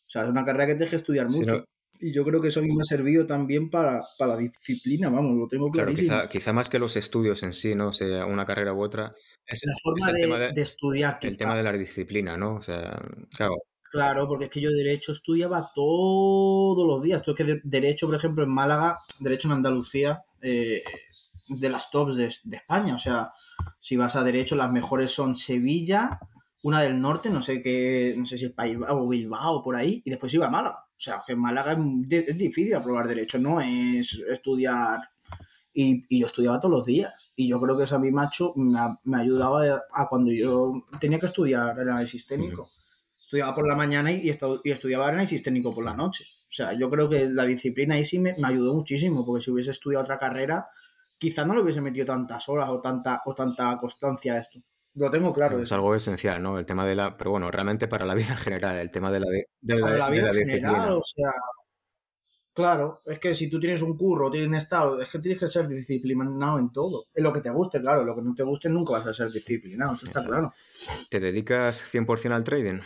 O sea, es una carrera que te deja estudiar mucho. Y yo creo que eso a mí me ha servido también para, la disciplina, vamos, lo tengo claro. Quizá, quizá, más que los estudios en sí, ¿no? sea, una carrera u otra. Es, la forma de, estudiar. El tema de la disciplina, ¿no? O sea, claro. Claro, porque es que yo derecho estudiaba todos los días. Tú es que derecho, por ejemplo, en Málaga, derecho en Andalucía, eh, de las tops de, España. O sea, si vas a derecho, las mejores son Sevilla, una del norte, no sé qué, no sé si es País o Bilbao por ahí, y después iba a Málaga. O sea, que en Málaga es, difícil aprobar derecho, no es estudiar. Y, yo estudiaba todos los días. Y yo creo que eso a mí, macho, me, ayudaba a, cuando yo tenía que estudiar el análisis técnico. Estudiaba por la mañana y, y estudiaba análisis técnico por la noche. O sea, yo creo que la disciplina ahí sí me, me ayudó muchísimo, porque si hubiese estudiado otra carrera, quizá no le hubiese metido tantas horas o tanta, o tanta constancia a esto. Lo tengo claro. Es algo esencial, ¿no? El tema de la. Pero bueno, realmente para la vida en general, el tema de la, de, para la, vida en general, o sea. Claro, es que si tú tienes un curro, tienes estado, es que tienes que ser disciplinado en todo. Es lo que te guste, claro. Lo que no te guste nunca vas a ser disciplinado, eso está claro. ¿Te dedicas 100% al trading?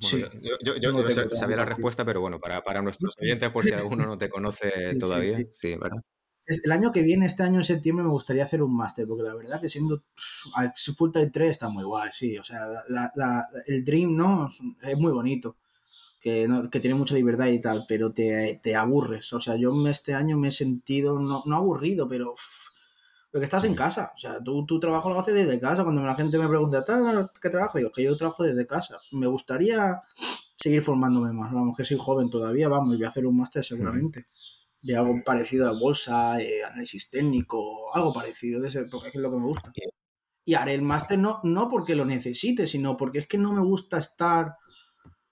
sí. Yo, yo, sabía la respuesta, pero bueno, para, para nuestros oyentes, por si alguno no te conoce todavía, sí ¿verdad? El año que viene, este año en septiembre, me gustaría hacer un máster, porque la verdad que siendo full time 3 está muy guay, sí. O sea, el Dream, ¿no? Es muy bonito, que, que tiene mucha libertad y tal, pero te, te, aburres. O sea, yo este año me he sentido, no, no aburrido, pero... porque estás en casa, o sea, tú tu trabajo lo haces desde casa. Cuando la gente me pregunta, ¿qué trabajo? Digo, que yo trabajo desde casa. Me gustaría seguir formándome más. Vamos, que soy joven todavía, vamos, y voy a hacer un máster seguramente. De algo parecido a bolsa, eh, análisis técnico, algo parecido, de ese, porque es lo que me gusta. Y haré el máster no, no porque lo necesite, sino porque es que no me gusta estar,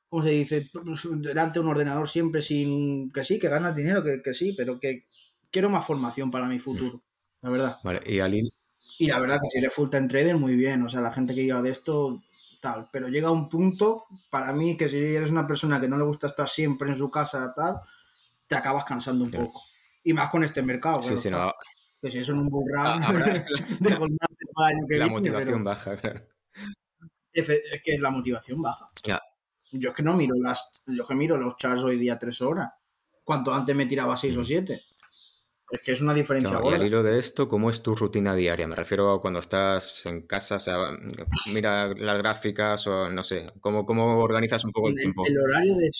¿cómo se dice?, delante de un ordenador siempre sin que sí, que ganas dinero, que, que sí, pero que quiero más formación para mi futuro, la verdad. Vale, y Alil. Y la verdad que si eres full time trader, muy bien. O sea, la gente que lleva de esto, tal. Pero llega un punto, para mí, que si eres una persona que no le gusta estar siempre en su casa, tal, te acabas cansando un poco. Y más con este mercado. Sí, sí, no, Que si eso en un bull run, máster para el año que la viene, motivación pero baja, claro. es que la motivación baja. Yo es que no miro las, yo que miro los charts hoy día tres horas. Cuanto antes me tiraba seis o siete. Es que es una diferencia Claro, y al hilo de esto, ¿cómo es tu rutina diaria? Me refiero a cuando estás en casa, o sea, mira las gráficas o no sé, ¿cómo, cómo organizas un poco el El, tiempo? el horario de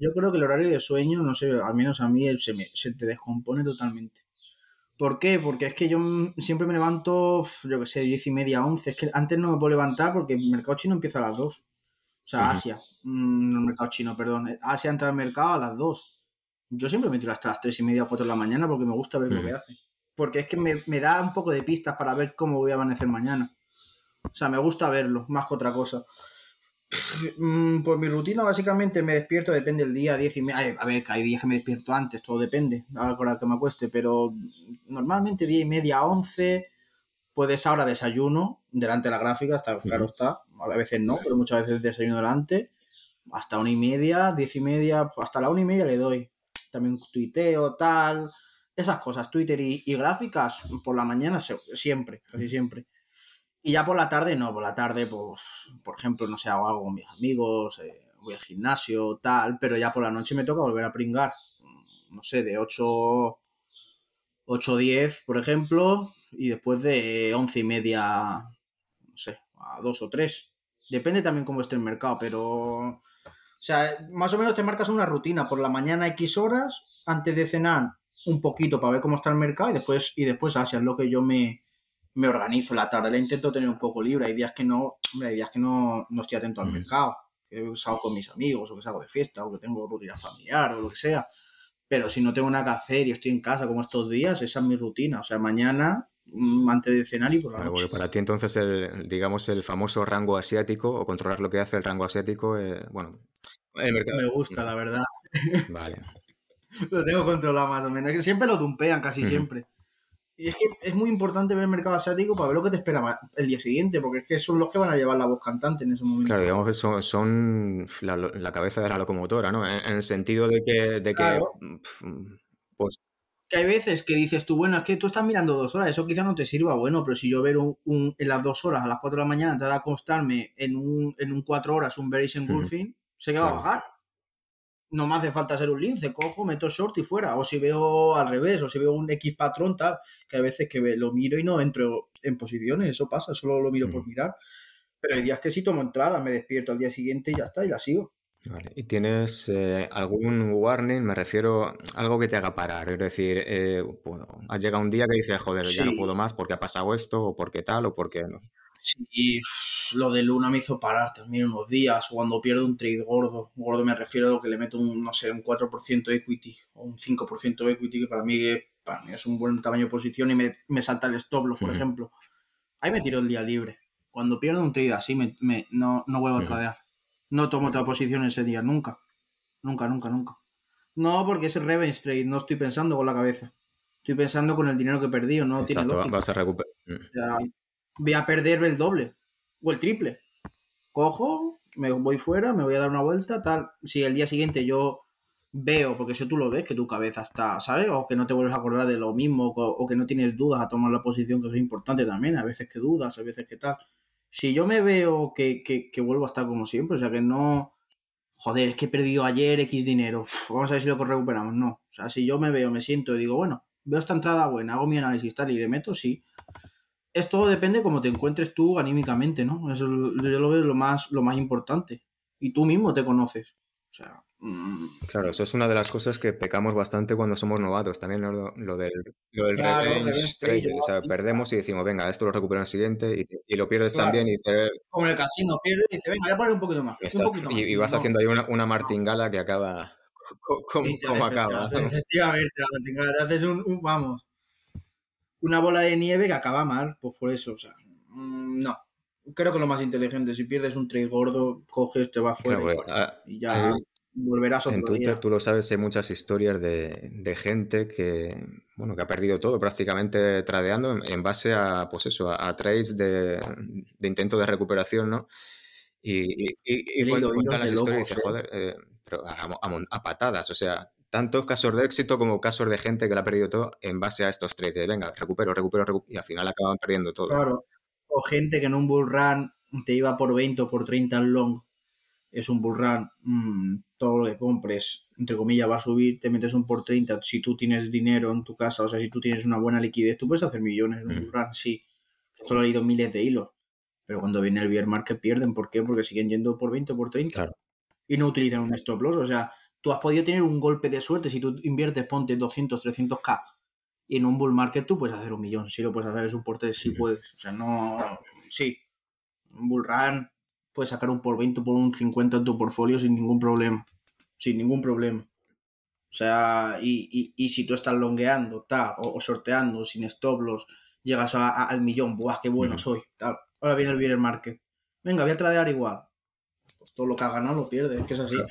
yo creo que el horario de sueño, no sé, al menos a mí se, me, se te descompone totalmente. ¿Por qué? Porque es que yo siempre me levanto, yo que sé, diez y media, once. Es que antes no me puedo levantar porque el mercado chino empieza a las dos. O sea. Asia. Mm, No el mercado chino, perdón. Asia entra al mercado a las dos. Yo siempre me tiro hasta las tres y media o cuatro de la mañana porque me gusta ver lo que hace. Porque es que me, me da un poco de pistas para ver cómo voy a amanecer mañana. O sea, me gusta verlo, más que otra cosa. Mm, Pues mi rutina básicamente me despierto, depende del día, 10 y media. A ver, que hay días que me despierto antes, todo depende, a la hora que me acueste, pero normalmente 10 y media, 11, puedes ahora desayuno delante de la gráfica, está, claro está, a veces no, pero muchas veces desayuno delante, hasta una y media, 10 y media, pues hasta la una y media le doy. También tuiteo, tal, esas cosas, Twitter y, y gráficas, por la mañana siempre, casi siempre. Y ya por la tarde no, por la tarde, pues, por ejemplo, no sé, hago algo con mis amigos, eh, voy al gimnasio, tal, pero ya por la noche me toca volver a pringar, mm, no sé, de 8, 8 10, por ejemplo, y después de 11 y media, no sé, a 2 o 3. Depende también cómo esté el mercado, pero, o sea, más o menos te marcas una rutina, por la mañana X horas, antes de cenar un poquito para ver cómo está el mercado y después, y después Asia, es lo que yo me, me organizo la tarde, la intento tener un poco libre. Hay días que no, hombre, hay días que no, no estoy atento al mercado, que salgo con mis amigos, o que salgo de fiesta, o que tengo rutina familiar, o lo que sea. Pero si no tengo nada que hacer y estoy en casa como estos días, esa es mi rutina. O sea, mañana, mm, antes de cenar y por la Vale, noche. bueno, para ti entonces, el, digamos, el famoso rango asiático o controlar lo que hace el rango asiático, eh, bueno, el mercado. Me gusta, la verdad. Vale. Lo tengo controlado más o menos. Es que siempre lo dumpean, casi siempre. Y es que es muy importante ver el mercado asiático para ver lo que te espera el día siguiente, porque es que son los que van a llevar la voz cantante en ese momento. Claro, digamos que son, son la, la cabeza de la locomotora, ¿no? En, en el sentido de que, de que Claro. pues Que hay veces que dices tú, bueno, es que tú estás mirando dos horas, eso quizá no te sirva, bueno, pero si yo ver un, un- en las dos horas, a las cuatro de la mañana, te da a acostarme en un, en un cuatro horas un bearish engulfing, sé que va a bajar. No me hace falta ser un lince, cojo, meto short y fuera. O si veo al revés, o si veo un X patrón, tal, que hay veces que lo miro y no entro en posiciones, eso pasa, solo lo miro por Ujú. mirar. Pero hay días que sí tomo entrada, me despierto al día siguiente y ya está, y la sigo. Vale. ¿Y tienes eh, algún warning? Me refiero a algo que te haga parar. Es decir, eh, has llegado un día que dices, joder, ya no puedo más porque ha pasado esto, o porque tal, o porque no. Sí, lo de Luna me hizo parar también unos días, o cuando pierdo un trade gordo. Gordo me refiero a que le meto un, no sé, un 4% de equity o un 5% de equity, que para mí, para mí es un buen tamaño de posición y me, me salta el stop loss, por ejemplo. Ahí me tiro el día libre. Cuando pierdo un trade así, me, me- no, no vuelvo a tradear. No tomo otra posición ese día, nunca. Nunca, nunca, nunca. No, porque es revenge trade, no estoy pensando con la cabeza. Estoy pensando con el dinero que he perdido, no tiene Exacto, lógica. vas a recuperar. O sea, voy a perder el doble o el triple. Cojo, me voy fuera, me voy a dar una vuelta, tal. Si el día siguiente yo veo, porque si tú lo ves, que tu cabeza está, ¿sabes? O que no te vuelves a acordar de lo mismo, o, que no tienes dudas a tomar la posición, que eso es importante también. A veces que dudas, a veces que tal. Si yo me veo que, que, que vuelvo a estar como siempre, o sea, que no. Joder, es que he perdido ayer X dinero. Vamos a ver si lo recuperamos. No. O sea, si yo me veo, me siento y digo, bueno, veo esta entrada buena, hago mi análisis tal y le meto, sí esto depende cómo te encuentres tú anímicamente, ¿no? Eso yo lo veo lo más, lo más importante. Y tú mismo te conoces. O sea, mm, Claro, eso es una de las cosas que pecamos bastante cuando somos novatos. También ¿no? lo, lo del, lo del claro, revenge revenge trade, O sea, perdemos y decimos, venga, esto lo recupero en el siguiente y, y lo pierdes claro. también y dices, Como en el casino, pierde y dice, venga, voy a poner un poquito más, un exacto. poquito Y, más. y vas No, haciendo ahí una, una martingala que acaba sí, te acaba. haces- efectivamente, te haces un, un- vamos, una bola de nieve que acaba mal, pues por eso, o sea, mm, no. Creo que lo más inteligente, si pierdes un trade gordo, coges, te vas fuera Claro, y, fuera. ah, y ya hay- volverás en otro Twitter, día. tú lo sabes, hay muchas historias de, de gente que, bueno, que ha perdido todo prácticamente tradeando en, en base a, pues eso, a, a trades de, de intento de recuperación, ¿no? Y, y, y- y cuentan las historias y dices, ¿eh? joder, eh, pero a, a a patadas, o sea, tantos casos de éxito como casos de gente que lo ha perdido todo en base a estos trades. De, venga, recupero, recupero, recupero, y al final acaban perdiendo todo. Claro. O gente que en un bull run te iba por 20 o por 30 al long. Es un bull run. mm, todo lo que compres, entre comillas, va a subir. Te metes un por 30. Si tú tienes dinero en tu casa, o sea, si tú tienes una buena liquidez, tú puedes hacer millones en un Mm. bull run, sí. Esto lo he leído miles de hilos. Pero cuando viene el bear market pierden. ¿Por qué? Porque siguen yendo por 20 o por 30. Claro. Y no utilizan un stop loss. O sea, tú has podido tener un golpe de suerte si tú inviertes, ponte 200, 300k. Y en un bull market tú puedes hacer un millón. Si lo puedes hacer es un por tres, sí puedes. O sea, no. Sí. Un bull run puedes sacar un por 20 o por un 50 en tu portfolio sin ningún problema. Sin ningún problema. O sea, y, y- y si tú estás longueando, tal, o, o sorteando sin stop loss, llegas a- a- al millón, ¡buah, qué bueno soy! Tal. Ahora viene el bear market. Venga, voy a tradear igual. Pues todo lo que has ganado lo pierdes, es que es así. Claro.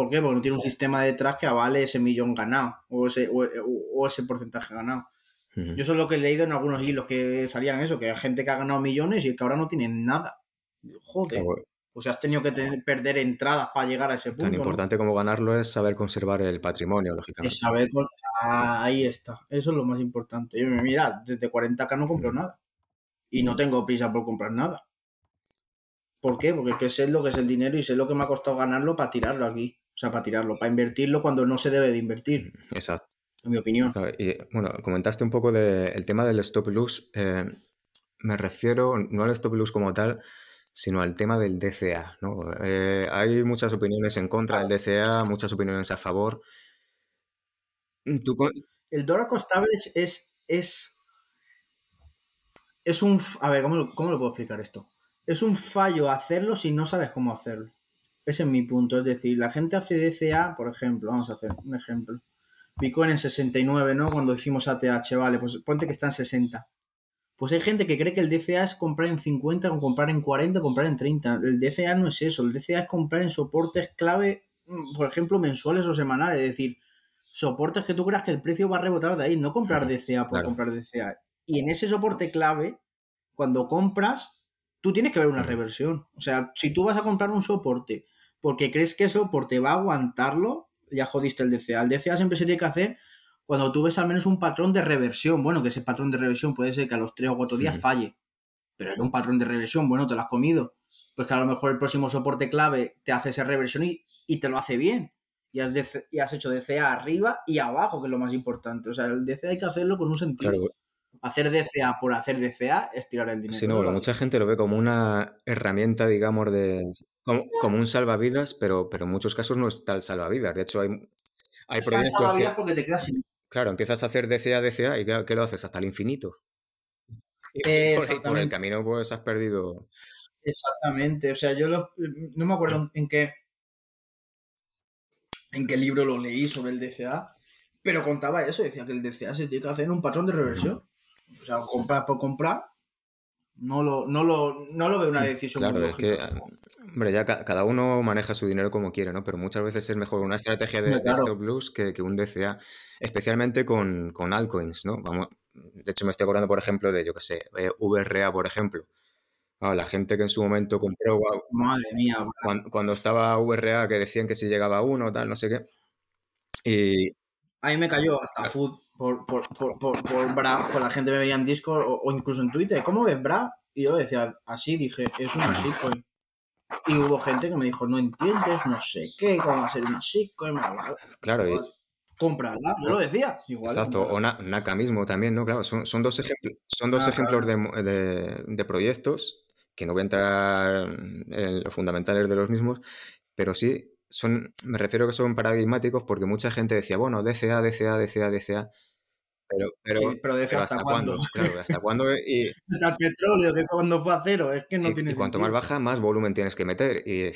¿Por qué? Porque no tiene un sistema detrás que avale ese millón ganado o ese, o, o- o ese porcentaje ganado. Ujú. Yo eso es lo que he leído en algunos hilos que salían eso, que hay gente que ha ganado millones y que ahora no tiene nada. Joder, Claro, pues has tenido que tener- perder entradas para llegar a ese punto. Tan ¿no? importante como ganarlo es saber conservar el patrimonio, Es lógicamente. saber Ah, ahí está. Eso es lo más importante. Yo, mira, desde 40k no compro Mm. nada. Y no tengo prisa por comprar nada. ¿Por qué? Porque es que sé lo que es el dinero y sé lo que me ha costado ganarlo para tirarlo aquí. O sea, para tirarlo, para invertirlo cuando no se debe de invertir, Exacto. en mi opinión. Claro, y bueno, comentaste un poco del tema del stop loss. eh, me refiero no al stop loss como tal, sino al tema del DCA. ¿no? Eh, hay muchas opiniones en contra del DCA, muchas opiniones a favor. Tú con- El dollar cost average es, es, es un... A ver, ¿cómo, ¿cómo lo puedo explicar esto? Es un fallo hacerlo si no sabes cómo hacerlo. Ese es mi punto. Es decir, la gente hace DCA, por ejemplo, vamos a hacer un ejemplo. Bitcoin en 69, ¿no? Cuando hicimos ATH, vale, pues ponte que está en 60. Pues hay gente que cree que el DCA es comprar en 50, o comprar en 40, o comprar en 30. El DCA no es eso. El DCA es comprar en soportes clave, mm, por ejemplo, mensuales o semanales. Es decir, soportes que tú creas que el precio va a rebotar de ahí, no comprar DCA por claro. comprar DCA. Y en ese soporte clave, cuando compras, tú tienes que ver una reversión. O sea, si tú vas a comprar un soporte porque crees que ese soporte va a aguantarlo, ya jodiste el DCA. El DCA siempre se tiene que hacer cuando tú ves al menos un patrón de reversión. Bueno, que ese patrón de reversión puede ser que a los 3 o 4 días falle. Pero era un patrón de reversión, bueno, te lo has comido. Pues que a lo mejor el próximo soporte clave te hace esa reversión y, y te lo hace bien. Y has, DC y has hecho DCA arriba y abajo, que es lo más importante. O sea, el DCA hay que hacerlo con un sentido. Claro, Hacer DCA por hacer DCA es tirar el dinero. sí, no, mucha gente lo ve como una herramienta, digamos, de como, como un salvavidas, pero, pero en muchos casos no es tal salvavidas. De hecho, hay, hay proyectos que, vida porque te quedas sin. claro, empiezas a hacer DCA, DCA y claro, ¿qué lo haces? Hasta el infinito. Y por, el camino pues has perdido... Exactamente. O sea, yo no me acuerdo en qué. en qué libro lo leí sobre el DCA. Pero contaba eso, decía que el DCA se tiene que hacer en un patrón de reversión. O sea, comprar por comprar. No lo, no lo, no lo veo una decisión Claro, muy es que, lógica. hombre, ya ca- cada uno maneja su dinero como quiere, ¿no? Pero muchas veces es mejor una estrategia de, de claro. stop loss que, que un DCA, especialmente con, con altcoins, ¿no? Vamos, de hecho, me estoy acordando, por ejemplo, de, yo qué sé, eh, VRA, por ejemplo. Ah, la gente que en su momento compró Madre mía, cuando, cuando estaba VRA, que decían que si llegaba uno, tal, no sé qué. Y A mí me cayó hasta Food por, por, por, por, por Bra, por la gente me veía en Discord o, o incluso en Twitter. ¿Cómo ves Bra? Y yo decía, así dije, es una shitcoin. Y hubo gente que me dijo, no entiendes, no sé qué, cómo va a ser una bla. claro, y- Cómprala, yo lo decía. Igual, Exacto, o Na- Naka mismo también, ¿no? Claro, son, son dos, ejemplos son dos Naka. ejemplos de, mo- de- de proyectos que no voy a entrar en los fundamentales de los mismos, pero sí son, me refiero que son paradigmáticos porque mucha gente decía, bueno, DCA, DCA, DCA, DCA. Pero, pero, Sí, pero DCA hasta cuándo. Claro, hasta cuándo. Y, Hasta el petróleo, que cuando fue a cero, es que no y- tiene y cuanto más baja, más volumen tienes que meter. Y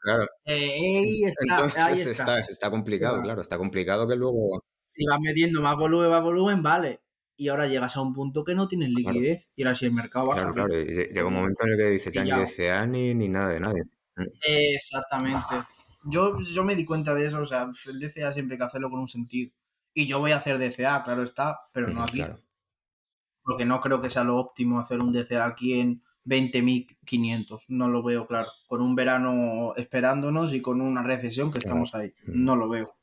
claro, Eh, está, ahí entonces está. está, está complicado, Claro. claro, está complicado que luego. Si vas metiendo más volumen, más volumen, vale. Y ahora llegas a un punto que no tienes Claro. liquidez. Y ahora si el mercado baja. Claro, claro. Y lle- llega un momento en el que dices, ya ni Pillao. DCA ni, ni nada de nadie. Exactamente. Yo, yo me di cuenta de eso, o sea, el DCA siempre hay que hacerlo con un sentido. Y yo voy a hacer DCA, claro está, pero no aquí. Claro. Porque no creo que sea lo óptimo hacer un DCA aquí en 20.500. No lo veo claro. Con un verano esperándonos y con una recesión que Claro. estamos ahí. No lo veo.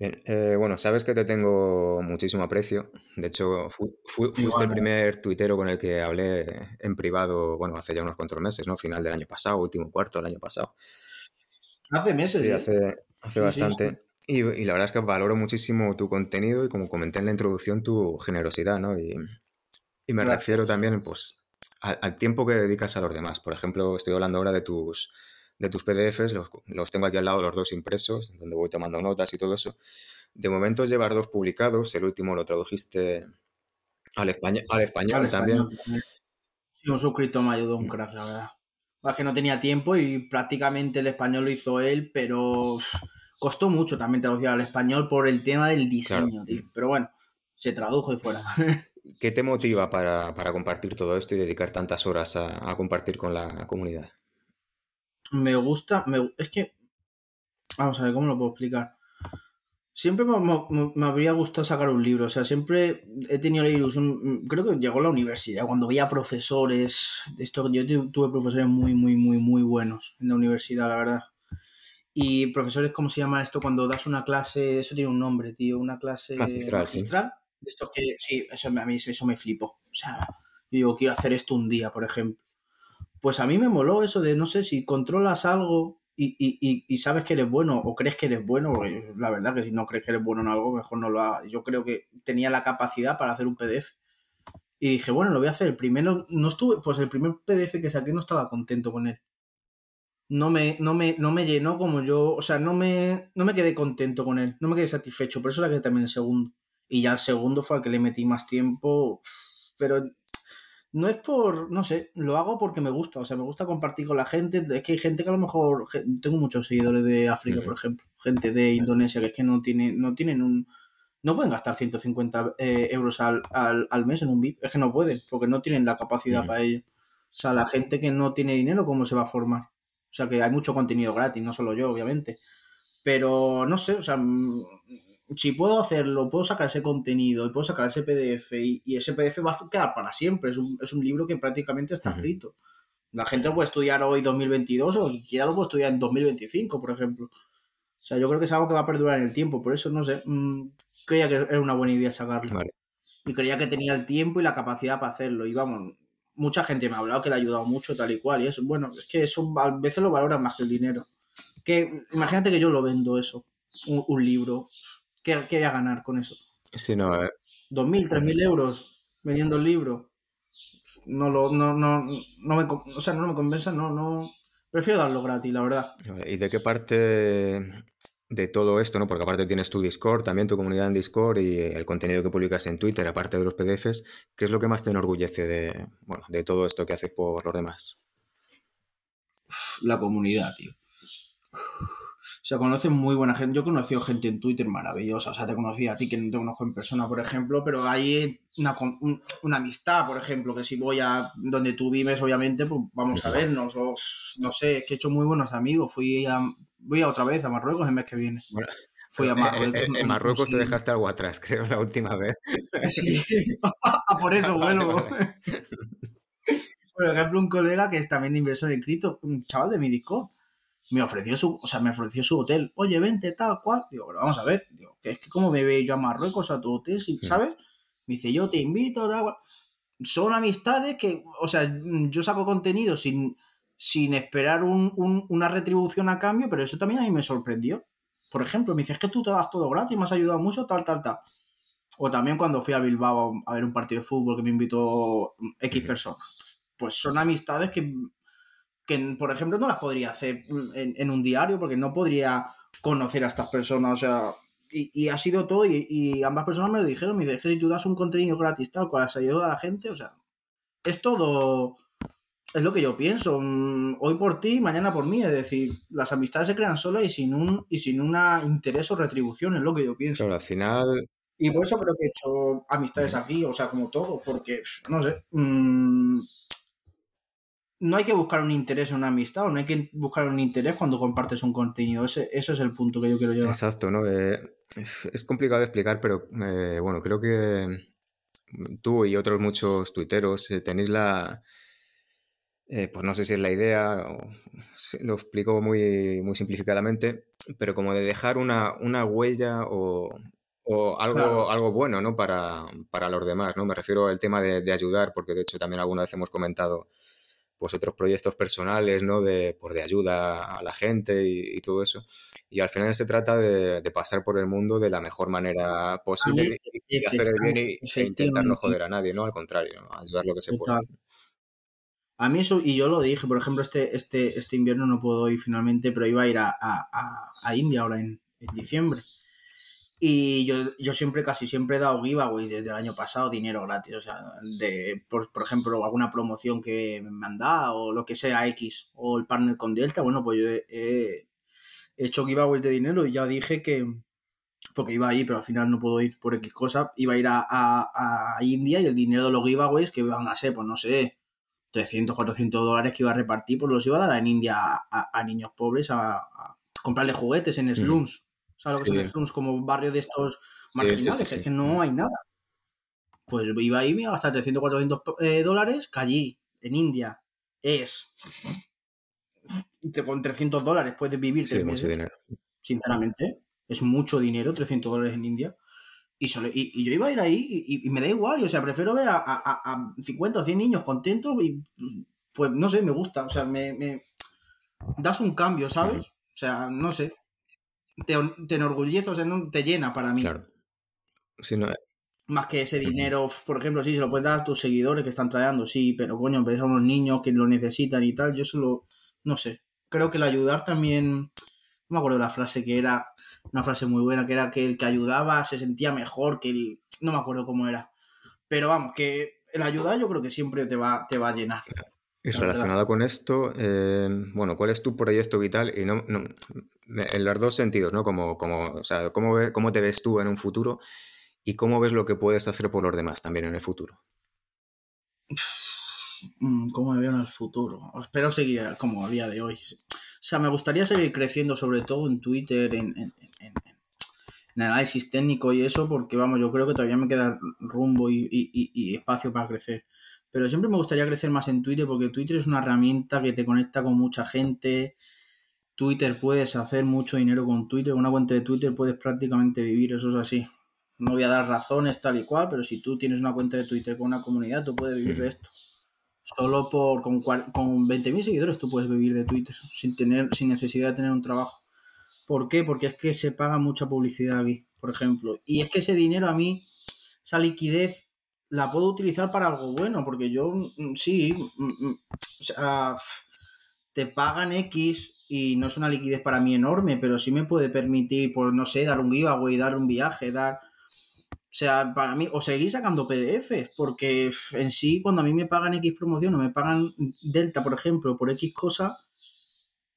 Bien, eh, bueno, sabes que te tengo muchísimo aprecio. De hecho, fu- fu- fuiste el primer tuitero con el que hablé en privado, bueno, hace ya unos cuantos meses, ¿no? Final del año pasado, último cuarto del año pasado. Hace meses. Sí, ¿eh? hace, hace Sí, sí, bastante. Y, y la verdad es que valoro muchísimo tu contenido y como comenté en la introducción, tu generosidad, ¿no? Y, y me refiero también, pues, al, al tiempo que dedicas a los demás. Por ejemplo, estoy hablando ahora de tus, de tus PDFs, los, los tengo aquí al lado los dos impresos, donde voy tomando notas y todo eso. De momento llevar dos publicados, el último lo tradujiste al, español al español Al también. español. Sí, un suscriptor me ayudó un crack, la verdad. Es que no tenía tiempo y prácticamente el español lo hizo él, pero costó mucho también traducir al español por el tema del diseño, tío. Pero bueno, se tradujo y fuera. ¿Qué te motiva para, para compartir todo esto y dedicar tantas horas a, a compartir con la comunidad? me gusta, me- es que, vamos a ver, ¿cómo lo puedo explicar? Siempre me, me- me habría gustado sacar un libro, o sea, siempre he tenido la ilusión, creo que llegó a la universidad, cuando veía profesores, de esto, yo tu- tuve profesores muy, muy, muy, muy buenos en la universidad, la verdad. Y profesores, ¿cómo se llama esto? Cuando das una clase, eso tiene un nombre, tío, una clase Magistral, sí. magistral. De esto que, sí, eso me- a mí eso me flipó. O sea, yo digo, quiero hacer esto un día, por ejemplo. Pues a mí me moló eso de, no sé, si controlas algo y, y- y- y sabes que eres bueno o crees que eres bueno, porque la verdad que si no crees que eres bueno en algo, mejor no lo hagas. Yo creo que tenía la capacidad para hacer un PDF. Y dije, bueno, lo voy a hacer. El primero, no estuve, pues el primer PDF que saqué no estaba contento con él. No me, no me, no me llenó como yo, o sea, no me, no me quedé contento con él, no me quedé satisfecho, por eso saqué también el segundo. Y ya el segundo fue al que le metí más tiempo, pero no es por, no sé, lo hago porque me gusta, o sea, me gusta compartir con la gente. Es que hay gente que a lo mejor, tengo muchos seguidores de África, por ejemplo, gente de Indonesia, que es que no, tiene, no tienen un, no pueden gastar 150 eh, euros al, al, al mes en un VIP, es que no pueden, porque no tienen la capacidad para ello. O sea, la gente que no tiene dinero, ¿cómo se va a formar? O sea, que hay mucho contenido gratis, no solo yo, obviamente. Pero no sé, o sea, mm, si puedo hacerlo, puedo sacar ese contenido y puedo sacar ese PDF y, y ese PDF va a quedar para siempre. Es un, es un libro que prácticamente está escrito. La gente lo puede estudiar hoy 2022 o quiera lo puede estudiar en 2025, por ejemplo. O sea, yo creo que es algo que va a perdurar en el tiempo. Por eso, no sé, mm, creía que era una buena idea sacarlo. Vale. Y creía que tenía el tiempo y la capacidad para hacerlo. Y vamos, mucha gente me ha hablado que le ha ayudado mucho, tal y cual. Y eso, bueno, es que eso a veces lo valoran más que el dinero. Que imagínate que yo lo vendo eso, un, un libro. ¿Qué, ¿Qué voy a ganar con eso? Sí, no, eh, ¿2.000, 3.000 euros vendiendo el libro? No lo, no, no, no me, o sea, no me compensa, no, no. Prefiero darlo gratis, la verdad. ¿Y de qué parte de todo esto, no? Porque aparte tienes tu Discord, también tu comunidad en Discord y el contenido que publicas en Twitter, aparte de los PDFs, ¿qué es lo que más te enorgullece de, bueno, de todo esto que haces por los demás? La comunidad, tío. O sea, conocen muy buena gente. Yo he conocido gente en Twitter maravillosa. O sea, te conocí a ti que no te conozco en persona, por ejemplo, pero hay una, un- una amistad, por ejemplo, que si voy a donde tú vives, obviamente, pues vamos a vernos. O no sé, es que he hecho muy buenos amigos. Fui a, voy a otra vez a Marruecos el mes que viene. Bueno, Fui a Eh, Marruecos. eh, en Marruecos te dejaste algo atrás, creo, la última vez. Sí. Ah, por eso Vale, vale. Por ejemplo, un colega que es también inversor en cripto, un chaval de mi Discord, me ofreció su, o sea, me ofreció su hotel. Oye, vente, tal cual. Digo, pero vamos a ver. Digo, que es que cómo me ve yo a Marruecos, a tu hotel, si- ¿sabes? Me dice, yo te invito, tal cual. Son amistades que, o sea, yo saco contenido sin, sin esperar un- un- una retribución a cambio, pero eso también a mí me sorprendió. Por ejemplo, me dice, es que tú te das todo gratis, me has ayudado mucho, tal, tal, tal. O también cuando fui a Bilbao a ver un partido de fútbol que me invitó X personas. Pues son amistades que, que, por ejemplo, no las podría hacer en, un diario porque no podría conocer a estas personas, o sea, y, ha sido todo, y, ambas personas me lo dijeron, me dijeron, si tú das un contenido gratis tal cual has ayudado a la gente, o sea, es todo, es lo que yo pienso, mm, hoy por ti, mañana por mí, es decir, las amistades se crean solas y sin un y sin una interés o retribución, es lo que yo pienso. Pero al final... Y por eso creo que he hecho amistades aquí, o sea, como todo, porque, no sé, mmm, no hay que buscar un interés en una amistad o no hay que buscar un interés cuando compartes un contenido. Ese, ese es el punto que yo quiero llegar. Exacto, ¿no? Eh, es complicado de explicar, pero eh, bueno, creo que tú y otros muchos tuiteros eh, tenéis la... pues no sé si es la idea, lo explico muy, muy simplificadamente, pero como de dejar una, huella o, algo, algo bueno ¿no? para, los demás. ¿no? Me refiero al tema de, de ayudar, porque de hecho también alguna vez hemos comentado pues otros proyectos personales, ¿no? De, pues, de ayuda a la gente y, todo eso. Y al final se trata de, pasar por el mundo de la mejor manera posible y, hacer el bien y, e intentar no joder a nadie, ¿no? Al contrario, ayudar lo que se pueda. A mí eso, y yo lo dije, por ejemplo, este, este, este invierno no puedo ir finalmente, pero iba a ir a, a, India ahora en diciembre. Y yo, yo siempre, casi siempre he dado giveaways desde el año pasado, dinero gratis. O sea, de, por, por ejemplo, alguna promoción que me han dado, o lo que sea X, o el partner con Delta. Bueno, pues yo he, hecho giveaways de dinero y ya dije que, porque iba a ir, pero al final no puedo ir por X cosa, iba a ir a, a, a India y el dinero de los giveaways, que iban a ser, pues no sé, 300, 400 dólares que iba a repartir, pues los iba a dar en India a, a niños pobres a, comprarle juguetes en slums. O sea, lo que son como barrio de estos marginales, es que no hay nada. Pues iba ahí, me iba a gastar 300, 400 eh, dólares, que allí, en India, es. Con 300 dólares puedes vivir. Mucho dinero. Sinceramente, es mucho dinero, 300 dólares en India. Y, y, yo iba a ir ahí y, me da igual, o sea, prefiero ver a, a, 50 o 100 niños contentos y pues no sé, me gusta, o sea, me, me das un cambio, ¿sabes? O sea, no sé te, te enorgullece, o sea, no, te llena para mí. Claro. no... Más que ese dinero, por ejemplo, sí, se lo puedes dar a tus seguidores que están trayendo, sí, pero coño, ves a unos niños que lo necesitan y tal, yo solo, no sé, creo que el ayudar también, no me acuerdo de la frase que era, una frase muy buena, que era que el que ayudaba se sentía mejor, que el, no me acuerdo cómo era, pero vamos, que el ayudar yo creo que siempre te va, te va a llenar. Y relacionado con esto, eh, bueno, ¿cuál es tu proyecto vital? Y no, en los dos sentidos, ¿no? Como, como, o sea, ¿cómo, ¿cómo te ves tú en un futuro y cómo ves lo que puedes hacer por los demás también en el futuro? Mm, ¿Cómo me veo en el futuro? Espero seguir como a día de hoy. O sea, me gustaría seguir creciendo, sobre todo en Twitter, en, en, en, en análisis técnico y eso, porque vamos, yo creo que todavía me queda rumbo y, y, y espacio para crecer. Pero siempre me gustaría crecer más en Twitter porque Twitter es una herramienta que te conecta con mucha gente. Twitter puedes hacer mucho dinero con Twitter. Con una cuenta de Twitter puedes prácticamente vivir, eso es así. No voy a dar razones tal y cual, pero si tú tienes una cuenta de Twitter con una comunidad, tú puedes vivir de esto. Solo por con, con 20.000 seguidores tú puedes vivir de Twitter sin tener sin necesidad de tener un trabajo. ¿Por qué? Porque es que se paga mucha publicidad aquí, por ejemplo. Y es que ese dinero a mí, esa liquidez la puedo utilizar para algo bueno, porque yo mm, sí, mm, mm, te pagan X y no es una liquidez para mí enorme, pero sí me puede permitir, por no sé, dar un giveaway, dar un viaje, dar... O sea, para mí, o seguir sacando PDFs, porque en sí, cuando a mí me pagan X promoción o me pagan Delta, por ejemplo, por X cosa,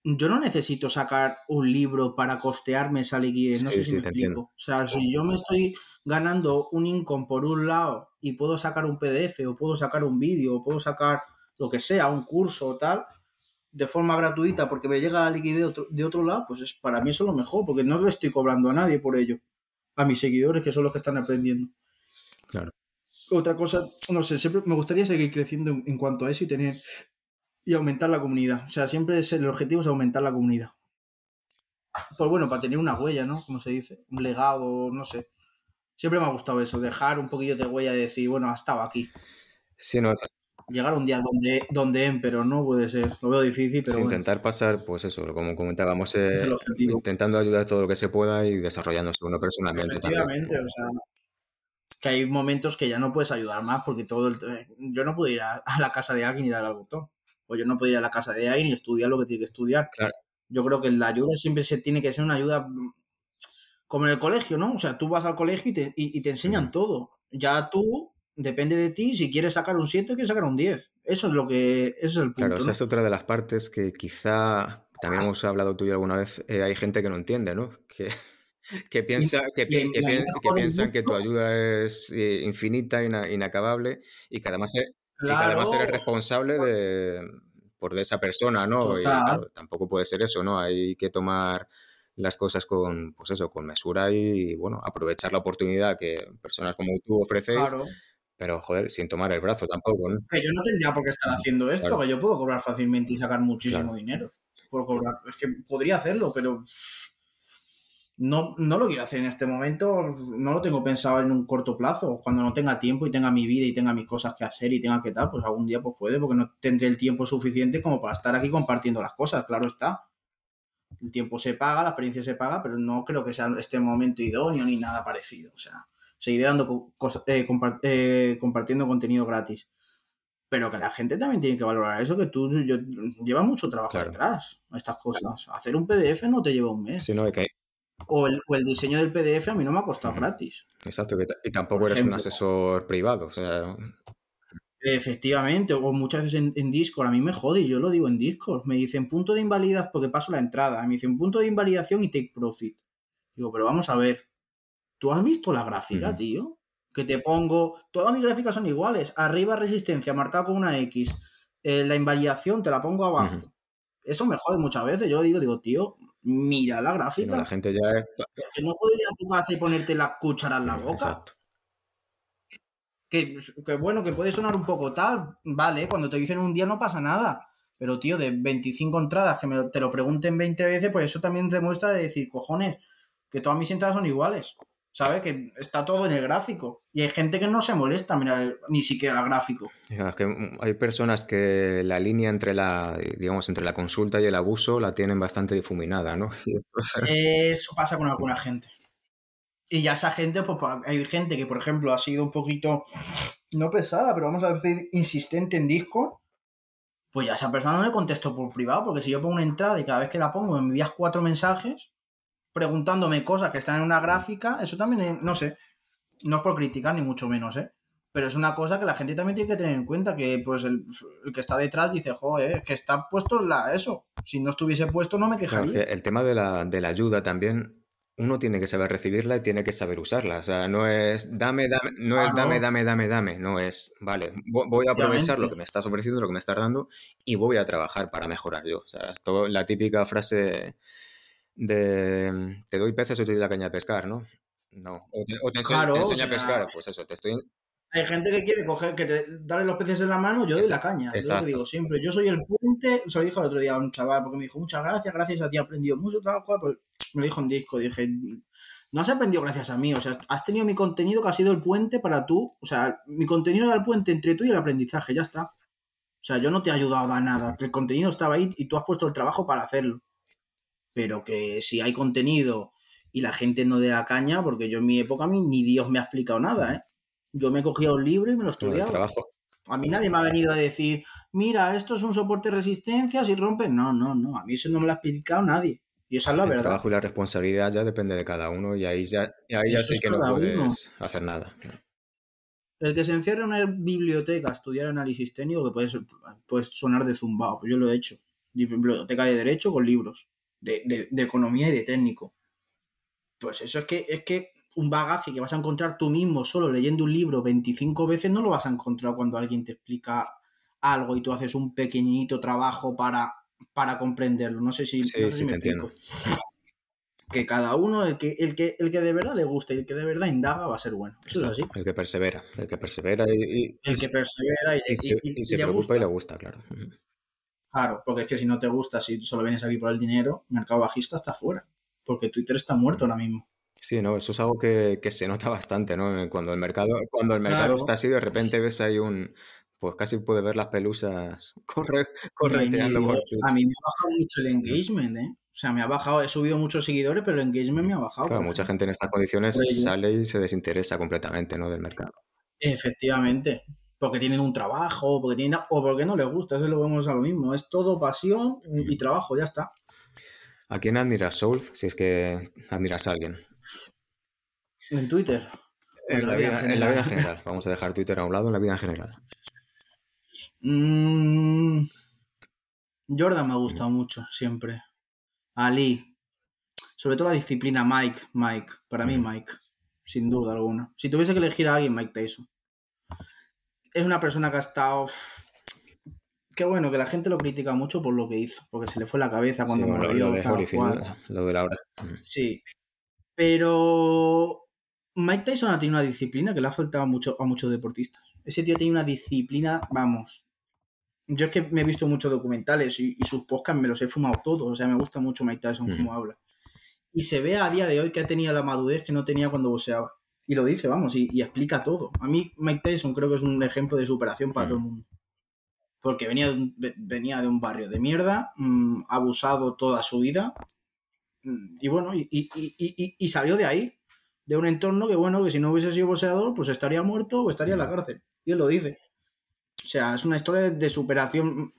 yo no necesito sacar un libro para costearme esa liquidez. No sé si me explico. O sea, si yo me estoy ganando un income por un lado y puedo sacar un PDF o puedo sacar un vídeo o puedo sacar lo que sea, un curso o tal, de forma gratuita porque me llega la liquidez de otro, lado, pues es, para mí eso es lo mejor, porque no le estoy cobrando a nadie por ello. A mis seguidores, que son los que están aprendiendo. Claro. Otra cosa, no sé, siempre me gustaría seguir creciendo en, cuanto a eso y tener y aumentar la comunidad. O sea, siempre es el objetivo es aumentar la comunidad. Pues bueno, para tener una huella, ¿no? Como se dice, un legado, no sé. Siempre me ha gustado eso, dejar un poquillo de huella y decir, bueno, ha estado aquí. Sí, no, Llegar un día donde, donde pero no puede ser. Lo veo difícil, pero. Intentar pasar, pues eso, como comentábamos, eh, intentando ayudar todo lo que se pueda y desarrollándose uno personalmente. Efectivamente, o sea. Que hay momentos que ya no puedes ayudar más porque todo el. Yo no puedo ir a, la casa de alguien y darle al botón. Pues yo no puedo ir a la casa de alguien y estudiar lo que tiene que estudiar. Claro. Yo creo que la ayuda siempre se tiene que ser una ayuda mm, como en el colegio, ¿no? O sea, tú vas al colegio y te, y, y te enseñan todo. Ya tú, depende de ti, si quieres sacar un 7 o quieres sacar un 10. Eso es lo que, ese es el punto, Claro, esa ¿no? es otra de las partes que quizá también hemos hablado tú y alguna vez. eh, hay gente que no entiende, ¿no? Que, piensa que, pi- que, pi- piensan que tu ayuda es eh, infinita, ina- inacabable y que además, e- y que además claro, eres responsable de, por de esa persona, ¿no? Y claro, tampoco puede ser eso, ¿no? Hay que tomar las cosas con, pues eso, con mesura y, bueno, aprovechar la oportunidad que personas como tú ofrecéis, claro. Pero, joder, sin tomar el brazo tampoco, ¿no? Que yo no tendría por qué estar haciendo esto, Claro, que yo puedo cobrar fácilmente y sacar muchísimo claro. dinero por cobrar. Es que podría hacerlo, pero no, no lo quiero hacer en este momento, no lo tengo pensado en un corto plazo. Cuando no tenga tiempo y tenga mi vida y tenga mis cosas que hacer y tenga que tal, pues algún día pues puede, porque no tendré el tiempo suficiente como para estar aquí compartiendo las cosas, claro está. El tiempo se paga, la experiencia se paga, pero no creo que sea este momento idóneo ni nada parecido. O sea, seguiré dando co- cosas, eh, eh, compartiendo contenido gratis. Pero que la gente también tiene que valorar eso, que tú yo, lleva mucho trabajo Claro. detrás, estas cosas. Hacer un PDF no te lleva un mes. Sí, no, O el, o el diseño del PDF a mí no me ha costado gratis, Exacto, que y tampoco eres un asesor privado, o sea, Efectivamente, o muchas veces en, en Discord, a mí me jode, y yo lo digo en Discord, me dicen punto de invalidad porque paso la entrada, me dicen punto de invalidación y take profit. Digo, pero vamos a ver, ¿tú has visto la gráfica, tío? Que te pongo, todas mis gráficas son iguales, arriba resistencia marcada con una X, eh, la invalidación te la pongo abajo. Eso me jode muchas veces, yo lo digo, digo, tío, mira la Si no, la gráfica, gente ya es... es que no puedes ir a tu casa y ponerte la cuchara en la boca. Exacto. Que, que bueno, que puede sonar un poco tal, vale, cuando te dicen un día no pasa nada. Pero, tío, de 25 entradas que me, te lo pregunten 20 veces, pues eso también demuestra de decir, cojones, que todas mis entradas son iguales. ¿Sabes? Que está todo en el gráfico. Y hay gente que no se molesta, mira, ni siquiera el gráfico. Ya, es que hay personas que la línea entre la, digamos, entre la consulta y el abuso la tienen bastante difuminada, ¿no? Eso pasa con alguna gente. Y ya esa gente, pues pues, hay gente que, por ejemplo, ha sido un poquito, no pesada, pero vamos a decir insistente en Discord, pues ya esa persona no le contesto por privado, porque si yo pongo una entrada y cada vez que la pongo me envías cuatro mensajes preguntándome cosas que están en una gráfica, eso también, es- no sé, no es por criticar ni mucho menos, ¿eh? Pero es una cosa que la gente también tiene que tener en cuenta, que pues el, el que está detrás dice, joder, es que está puesto la, eso. Si no estuviese puesto no me Claro, quejaría. que el tema de la, de la ayuda también, uno tiene que saber recibirla y tiene que saber usarla. O sea, no es dame, dame, no es dame, Claro, dame, dame, dame. No es, vale, vo- voy a aprovechar lo obviamente. que me estás ofreciendo, lo que me estás dando y voy a trabajar para mejorar yo. O sea, es todo la típica frase de te doy peces o te doy la caña de pescar, ¿no? No. O te, o te ense- te Claro, o enseño a pescar, pues eso, te estoy... hay gente que quiere coger, que te darle los peces en la mano, yo doy la caña. Yo lo que digo siempre, yo soy el puente, se lo dijo el otro día a un chaval, porque me dijo, muchas gracias, gracias a ti he aprendido mucho, tal cual, pues me lo dijo en disco, dije, no has aprendido gracias a mí, o sea, has tenido mi contenido que ha sido el puente para tú, o sea, mi contenido era el puente entre tú y el aprendizaje, ya está. O sea, yo no te ayudaba a nada, el contenido estaba ahí y tú has puesto el trabajo para hacerlo. Pero que si hay contenido y la gente no le da caña, porque yo en mi época a mí ni Dios me ha explicado nada, ¿eh? Yo me cogía un libro y me lo el estudiaba. trabajo. A mí nadie me ha venido a decir, mira, esto es un soporte de resistencia, si rompe. No, no, no. A mí eso no me lo ha explicado nadie. Y esa es la El verdad. trabajo y la responsabilidad ya depende de cada uno y ahí ya, y ahí ya es que no uno. puedes hacer nada. El que se encierra en una biblioteca a estudiar análisis técnico, que puede, ser- puede sonar de zumbao, yo lo he hecho. Biblioteca de Derecho con libros, de, de- de economía y de técnico. Pues eso es que, es que un bagaje que vas a encontrar tú mismo solo leyendo un libro 25 veces no lo vas a encontrar cuando alguien te explica algo y tú haces un pequeñito trabajo para, para comprenderlo. No sé si, Sí, no sé sí, si me entiendo. explico. Que cada uno, el que, el, que, el que de verdad le gusta y el que de verdad indaga va a ser bueno. Eso es así. El que persevera, el que persevera y, y- El que persevera y, y y- se preocupa y le gusta. gusta, claro. Ujú. Claro, porque es que si no te gusta, si solo vienes aquí por el dinero, mercado bajista está fuera. Porque Twitter está muerto ahora mismo. Sí, no, eso es algo que, que se nota bastante, ¿no? Cuando el mercado, cuando el mercado Claro. está así, de repente ves ahí un, pues casi puedes ver las pelusas corre, correteando por. A mí me ha bajado mucho el engagement, ¿eh? O sea, me ha bajado, he subido muchos seguidores, pero el engagement me ha bajado. Claro, mucha gente en estas condiciones ello. sale y se desinteresa completamente, ¿no? Del mercado. Efectivamente. Porque tienen un trabajo, porque tienen, o porque no les gusta, eso lo vemos a lo mismo. Es todo pasión y trabajo, ya está. ¿A quién admiras, Soul? Si es que admiras a alguien. En Twitter. En, la, vida, general. Vamos a dejar Twitter a un lado en la vida en general. Mm, Jordan me ha gustado mucho, siempre. Ali. Sobre todo la disciplina Mike. Mike. Para mí, Mike. Sin duda alguna. Si tuviese que elegir a alguien, Mike Tyson. Es una persona que ha estado. Qué bueno, que la gente lo critica mucho por lo que hizo, porque se le fue la cabeza cuando murió. Lo, de la hora. Sí. Pero Mike Tyson ha tenido una disciplina que le ha faltado mucho a muchos deportistas. Ese tío tiene una disciplina, vamos. Yo es que me he visto muchos documentales y, sus podcasts me los he fumado todos. O sea, me gusta mucho Mike Tyson como habla. Y se ve a día de hoy que ha tenido la madurez que no tenía cuando boxeaba. Y lo dice, vamos, y, explica todo. A mí Mike Tyson creo que es un ejemplo de superación para todo el mundo. Porque venía de un, venía de un barrio de mierda, mm, abusado toda su vida. Mm, y bueno, y, y salió de ahí de un entorno que, bueno, que si no hubiese sido boxeador, pues estaría muerto o estaría en la cárcel. Y él lo dice. O sea, es una historia de, superación.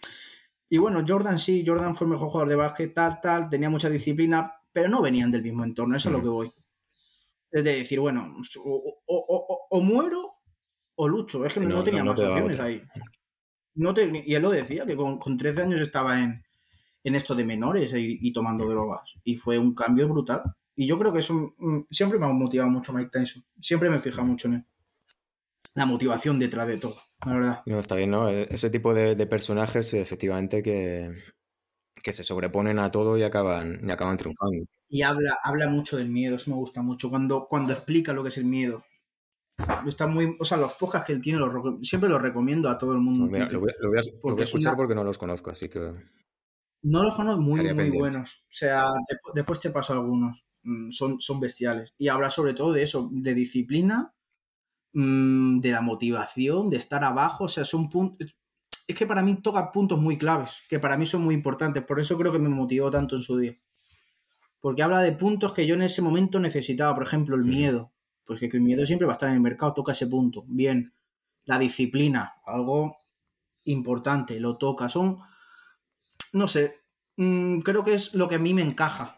Y bueno, Jordan sí, Jordan fue el mejor jugador de básquet, tal, tal, tenía mucha disciplina, pero no venían del mismo entorno, eso es lo que voy. Es de decir, bueno, o, muero o lucho. Es que no, tenía más opciones ahí. No y él lo decía, que con, 13 años estaba en, en esto de menores y tomando drogas. Y fue un cambio brutal. Y yo creo que eso mm, siempre me ha motivado mucho Mike Tyson. Siempre me fija mucho en él. La motivación detrás de todo, la verdad. No, está bien, ¿no? E-, ese tipo de, personajes, efectivamente, que, que, se sobreponen a todo y acaban, y acaban triunfando. Y habla, habla mucho del miedo, eso me gusta mucho. Cuando, cuando explica lo que es el miedo. Está muy, o sea, los podcasts que él tiene siempre los recomiendo a todo el mundo. Pues lo, voy, a, escuchar porque no los conozco, así que. No los conozco muy, muy buenos. O sea, después te paso algunos. Mm, son, son bestiales. Y habla sobre todo de eso, de disciplina, mm, de la motivación, de estar abajo. O sea, son puntos. Es que para mí toca puntos muy claves, que para mí son muy importantes. Por eso creo que me motivó tanto en su día. Porque habla de puntos que yo en ese momento necesitaba. Por ejemplo, el miedo. Pues que el miedo siempre va a estar en el mercado, toca ese punto. Bien. La disciplina, algo importante, lo toca. Son. No sé. Mm, creo que es lo que a mí me encaja,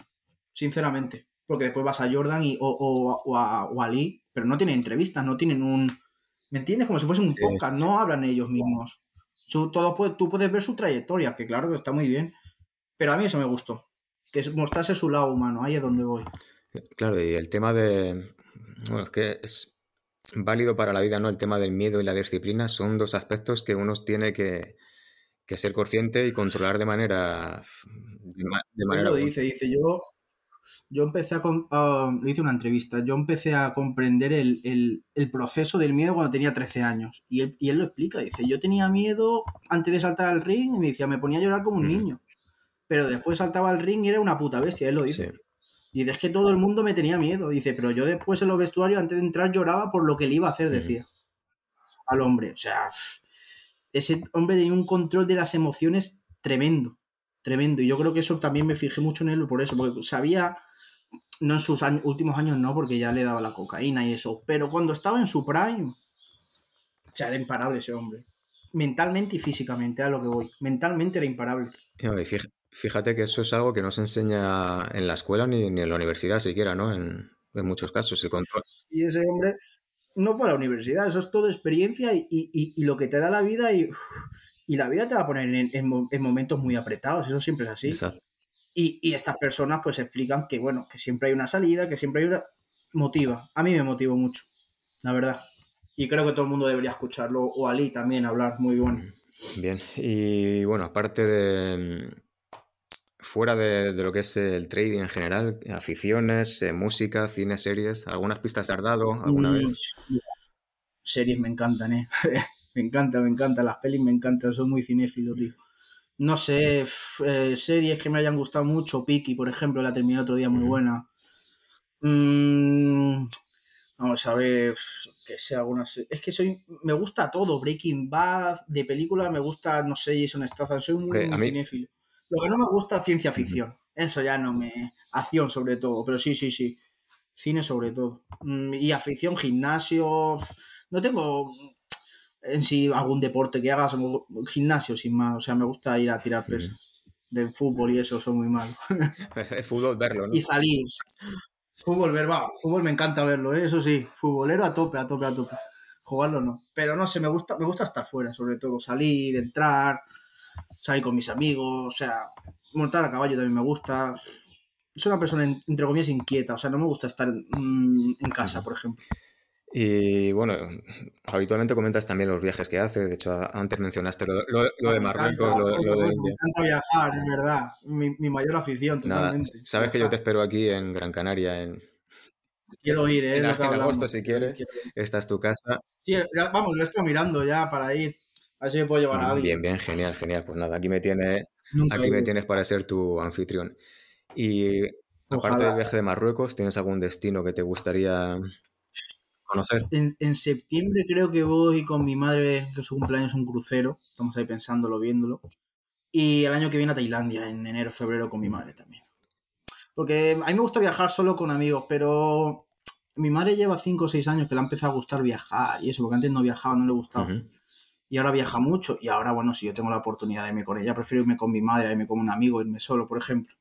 sinceramente porque después vas a Jordan y, o, a, Lee, pero no tienen entrevistas, no tienen un... ¿Me entiendes? Como si fuese un podcast, no hablan ellos mismos. Su, todo tú puedes ver su trayectoria, que claro que está muy bien, pero a mí eso me gustó, que es mostrarse su lado humano, ahí es donde voy. Claro, y el tema de... Bueno, es que es válido para la vida, ¿no? El tema del miedo y la disciplina son dos aspectos que uno tiene que, ser consciente y controlar de manera... De, manera... Lo dice, dice, yo yo empecé a, uh, hice una entrevista, yo empecé a comprender el, proceso del miedo cuando tenía 13 años. Y él, y él, lo explica, dice, yo tenía miedo antes de saltar al ring y me decía, me ponía a llorar como un niño. Pero después saltaba al ring y era una puta bestia, él lo dice. Y es que todo el mundo me tenía miedo. Dice, pero yo después en los vestuarios, antes de entrar, lloraba por lo que le iba a hacer, decía. Al hombre. O sea, ese hombre tenía un control de las emociones tremendo tremendo. Y yo creo que eso también me fijé mucho en él por eso, porque sabía, no en sus últimos años no, porque ya le daba la cocaína y eso, pero cuando estaba en su prime, o sea, era imparable ese hombre. Mentalmente y físicamente, a lo que voy. Mentalmente era imparable. Fíjate que eso es algo que no se enseña en la escuela ni, en la universidad siquiera, ¿no? En, muchos casos, el control. Y ese hombre no fue a la universidad, eso es todo experiencia y, lo que te da la vida y, y la vida te va a poner en, momentos muy apretados, eso siempre es así. Y, estas personas pues explican que, bueno, que siempre hay una salida, que siempre hay una... Motiva. A mí me motivó mucho, la verdad. Y creo que todo el mundo debería escucharlo, o Ali también hablar, muy bueno. Bien, y bueno, aparte de... Fuera de, lo que es el trading en general, aficiones, eh, música, cine, series, ¿algunas pistas has dado alguna mm, vez? Series me encantan, ¿eh? Me encanta, me encanta. Las pelis me encantan. Soy muy cinéfilo, tío. No sé, eh, series que me hayan gustado mucho. Piki, por ejemplo, la terminé otro día muy buena. Mm, vamos a ver, que sea alguna. Es que soy. Me gusta todo. Breaking Bad, de película, me gusta, no sé, Jason Statham. Soy muy, cinéfilo. Lo que no me gusta es ciencia ficción. Eso ya no me. Acción, sobre todo. Pero sí, sí, sí. Cine, sobre todo. Mm, y afición, gimnasio. No tengo en sí algún deporte que hagas, gimnasio sin más, o sea, me gusta ir a tirar pesas. Del fútbol y eso, son muy mal. El fútbol verlo, ¿no? Y salir. Fútbol ver, va, fútbol me encanta verlo, ¿eh? eso sí, futbolero a tope, a tope, a tope. Jugarlo no. Pero no sé, me gusta, me gusta estar fuera, sobre todo, salir, entrar, salir con mis amigos, o sea, montar a caballo también me gusta. Soy una persona, entre comillas, inquieta, o sea, no me gusta estar mm, en casa, por ejemplo. Y bueno, habitualmente comentas también los viajes que haces. De hecho, antes mencionaste lo, de Marruecos, lo, de Me encanta viajar, es verdad. Mi, mayor afición, totalmente. sabes que yo te espero aquí en Gran Canaria. En, Quiero ir, ¿eh? En, agosto, si quieres. Esta es tu casa. Sí, vamos, lo estoy mirando ya para ir. Ver si me puedo llevar a alguien. Bien, bien, genial, genial. Pues nada, aquí me, tiene, aquí me tienes para ser tu anfitrión. Y aparte del viaje de Marruecos, ¿tienes algún destino que te gustaría conocer? En, septiembre creo que voy con mi madre, que su cumpleaños es un crucero. Estamos ahí pensándolo, viéndolo. Y el año que viene a Tailandia, en enero, febrero, con mi madre también. Porque a mí me gusta viajar solo con amigos, pero mi madre lleva 5 o 6 años que le ha empezado a gustar viajar y eso, porque antes no viajaba, no le gustaba. Y ahora viaja mucho. Y ahora, bueno, si yo tengo la oportunidad de irme con ella, prefiero irme con mi madre, irme con un amigo, irme solo, por ejemplo.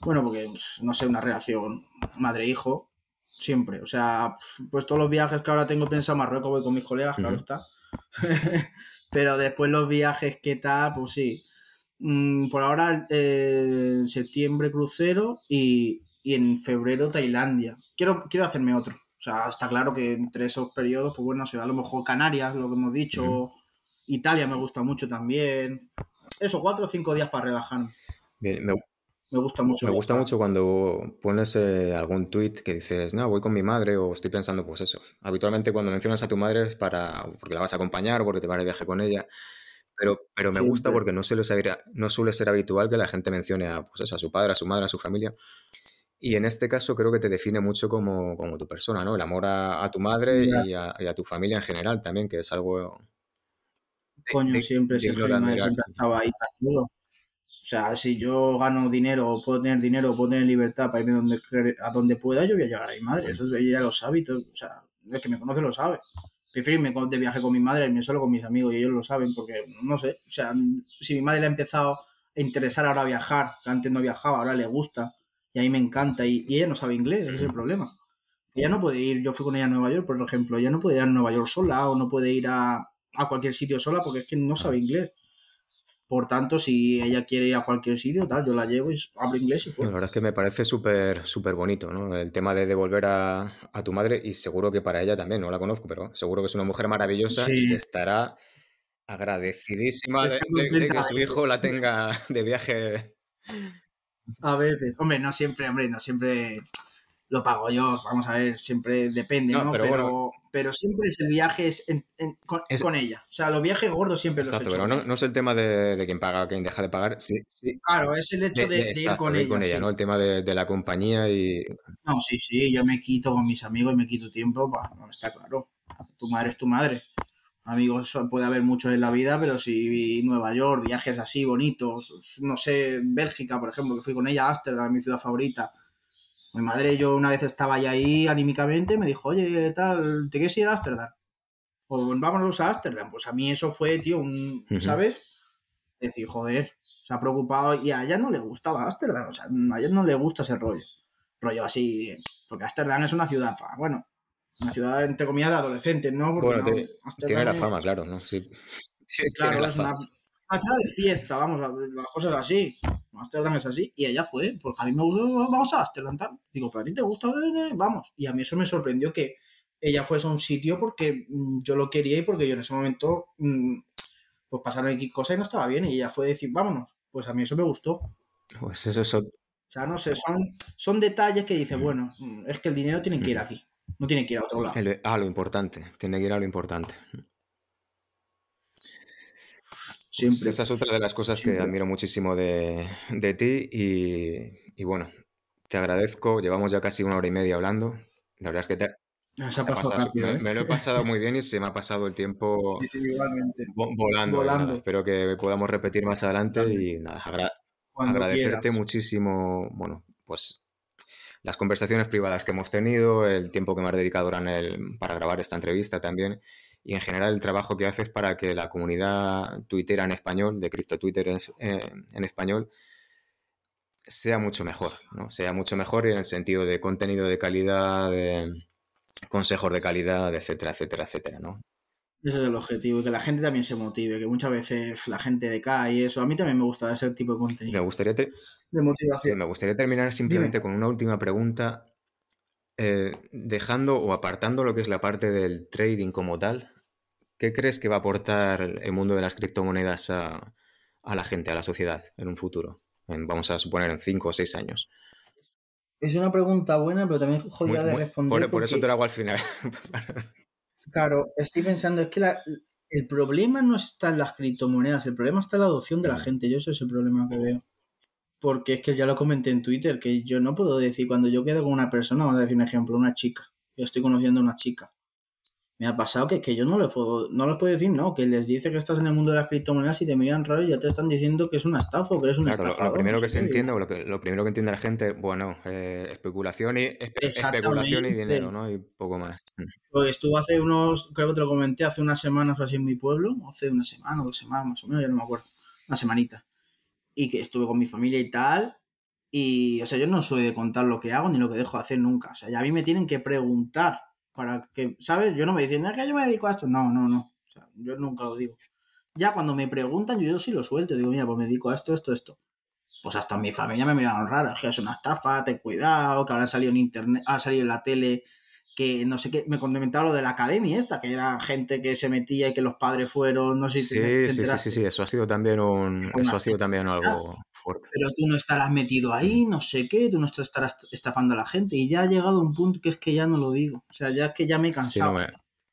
Bueno, porque, pues, no sé, una relación madre-hijo, siempre. O sea, pues todos los viajes que ahora tengo pensado, Marruecos voy con mis colegas, claro está. Pero después los viajes que tal, pues sí. Mm, por ahora, eh, en septiembre crucero y, en febrero Tailandia. Quiero, quiero hacerme otro. O sea, está claro que entre esos periodos, pues bueno, se a lo mejor Canarias, lo que hemos dicho. Italia me gusta mucho también. Eso, cuatro o cinco días para relajarme. Bien, me, me gusta mucho. Me gusta mucho cuando pones eh, algún tweet que dices, no, voy con mi madre o estoy pensando, pues eso. Habitualmente cuando mencionas a tu madre es para, porque la vas a acompañar o porque te vas de viaje con ella. Pero, pero me gusta porque no suele, ser, no suele ser habitual que la gente mencione a, pues eso, a su padre, a su madre, a su familia. Y en este caso creo que te define mucho como, como tu persona, ¿no? El amor a, tu madre y a, y a, tu familia en general también, que es algo... Coño, siempre, siempre, siempre estaba ahí tranquilo. O sea, si yo gano dinero, o puedo tener dinero, o puedo tener libertad para irme donde, a donde pueda, yo voy a llegar a mi madre. Entonces ella lo sabe y todo. O sea, el que me conoce lo sabe. Prefiero irme de viaje con mi madre, irme solo con mis amigos y ellos lo saben porque, no sé, o sea, si mi madre le ha empezado a interesar ahora viajar, que antes no viajaba, ahora le gusta y a mí me encanta y, ella no sabe inglés, ese es el problema. Ella no puede ir, yo fui con ella a Nueva York, por ejemplo, ella no puede ir a Nueva York sola o no puede ir a, a cualquier sitio sola porque es que no sabe inglés. Por tanto, si ella quiere ir a cualquier sitio, tal, yo la llevo y hablo inglés y fuera. La verdad es que me parece súper súper bonito, ¿no? El tema de devolver a, tu madre y seguro que para ella también, no la conozco, pero seguro que es una mujer maravillosa y que estará agradecidísima de, que su hijo la tenga de viaje. A veces, hombre, no siempre, hombre, no siempre lo pago yo, vamos a ver, siempre depende, ¿no? Pero, pero, siempre es el viaje es, con, ella. O sea, los viajes gordos siempre exacto, los pero no, no, es el tema de, de, quién paga o quién deja de pagar. Sí, sí. Claro, es el hecho de, ir con ella. con ella, ¿no? El tema de, la compañía y. No, sí, sí, yo me quito con mis amigos y me quito tiempo, pues, no está claro. Tu madre es tu madre. Amigos puede haber muchos en la vida, pero si Nueva York, viajes así bonitos, no sé, Bélgica, por ejemplo, que fui con ella a Ámsterdam, mi ciudad favorita mi madre, yo una vez estaba ya ahí anímicamente, me dijo, oye, tal, ¿te quieres ir a Ámsterdam? O vámonos a Ámsterdam. Pues a mí eso fue, tío, un, ¿sabes? Decir, joder, se ha preocupado y a ella no le gustaba Ámsterdam, o sea, a ella no le gusta ese rollo. Rollo así, porque Ámsterdam es una ciudad, bueno, una ciudad entre comillas de adolescentes, ¿no? bueno, tiene la fama, claro, ¿no? Sí. Claro, es una, una, ciudad de fiesta, vamos, las cosas así. Amsterdam es así, y ella fue, porque a mí me gustó, vamos a Amsterdam, tal. Digo, pero a ti te gusta, vamos. Y a mí eso me sorprendió que ella fuese a un sitio porque mm, yo lo quería y porque yo en ese momento, mm, pues pasaron aquí cosas y no estaba bien, y ella fue a decir, vámonos. Pues a mí eso me gustó. Pues eso, eso. O sea, no sé, son, son detalles que dice, mm. bueno, es que el dinero tiene que ir aquí, no tiene que ir a otro lado. ah, lo importante, tiene que ir a lo importante. Siempre. esa es otra de las cosas que admiro muchísimo de, ti y, bueno, te agradezco. Llevamos ya casi una hora y media hablando. La verdad es que te, ¿eh? me, lo he pasado muy bien y se me ha pasado el tiempo volando. Espero que podamos repetir más adelante y nada, agradecerte muchísimo, bueno, pues las conversaciones privadas que hemos tenido, el tiempo que me has dedicado ahora para grabar esta entrevista también y en general el trabajo que haces para que la comunidad tuitera en español, de cripto Twitter en, eh, en español, sea mucho mejor, ¿no? Sea mucho mejor en el sentido de contenido de calidad, de consejos de calidad, etcétera, etcétera, etcétera, ¿no? Ese es el objetivo, y que la gente también se motive, que muchas veces la gente decae y eso. A mí también me gusta ese tipo de contenido. Me gustaría, de motivación. me gustaría terminar simplemente con una última pregunta, eh, dejando o apartando lo que es la parte del trading como tal. ¿Qué crees que va a aportar el mundo de las criptomonedas a, a la gente, a la sociedad en un futuro? vamos a suponer en 5 o 6 años. Es una pregunta buena, pero también jodida de responder. Por, eso te lo hago al final. claro, estoy pensando, es que el problema no está en las criptomonedas, el problema está en la adopción de la gente. Yo ese es el problema que veo. Porque es que ya lo comenté en Twitter, que yo no puedo decir, cuando yo quedo con una persona, vamos a decir un ejemplo, una chica, yo estoy conociendo a una chica, me ha pasado que, que yo no les puedo, no les puedo decir, no, que les dice que estás en el mundo de las criptomonedas y te miran raro y ya te están diciendo que es una estafa o que eres un claro, Lo, primero que se entiende, o lo, que, lo primero que entiende la gente, bueno, eh, especulación y especulación y dinero, ¿no? Y poco más. Mm. Pues estuve hace unos, creo que te lo comenté, hace unas semanas o así en mi pueblo, hace una semana o dos semanas más o menos, ya no me acuerdo, una semanita. Y que estuve con mi familia y tal. Y, o sea, yo no soy de contar lo que hago ni lo que dejo de hacer nunca. O sea, ya a mí me tienen que preguntar para que, ¿sabes? Yo no me dicen, es que yo me dedico a esto. No, no, no. O sea, yo nunca lo digo. Ya cuando me preguntan, yo, yo sí lo suelto. Digo, mira, pues me dedico a esto, esto, esto. Pues hasta mi familia me miraron raro. Es que es una estafa, ten cuidado, que ahora han salido en internet, ha salido en la tele que no sé qué, me comentaba lo de la academia esta, que era gente que se metía y que los padres fueron, no sé si sí, sí, sí, sí, eso ha sido también un, eso ha sido también algo fuerte. Pero tú no estarás metido ahí, no sé qué, tú no estarás estafando a la gente y ya ha llegado un punto que es que ya no lo digo, o sea, ya es que ya me he cansado.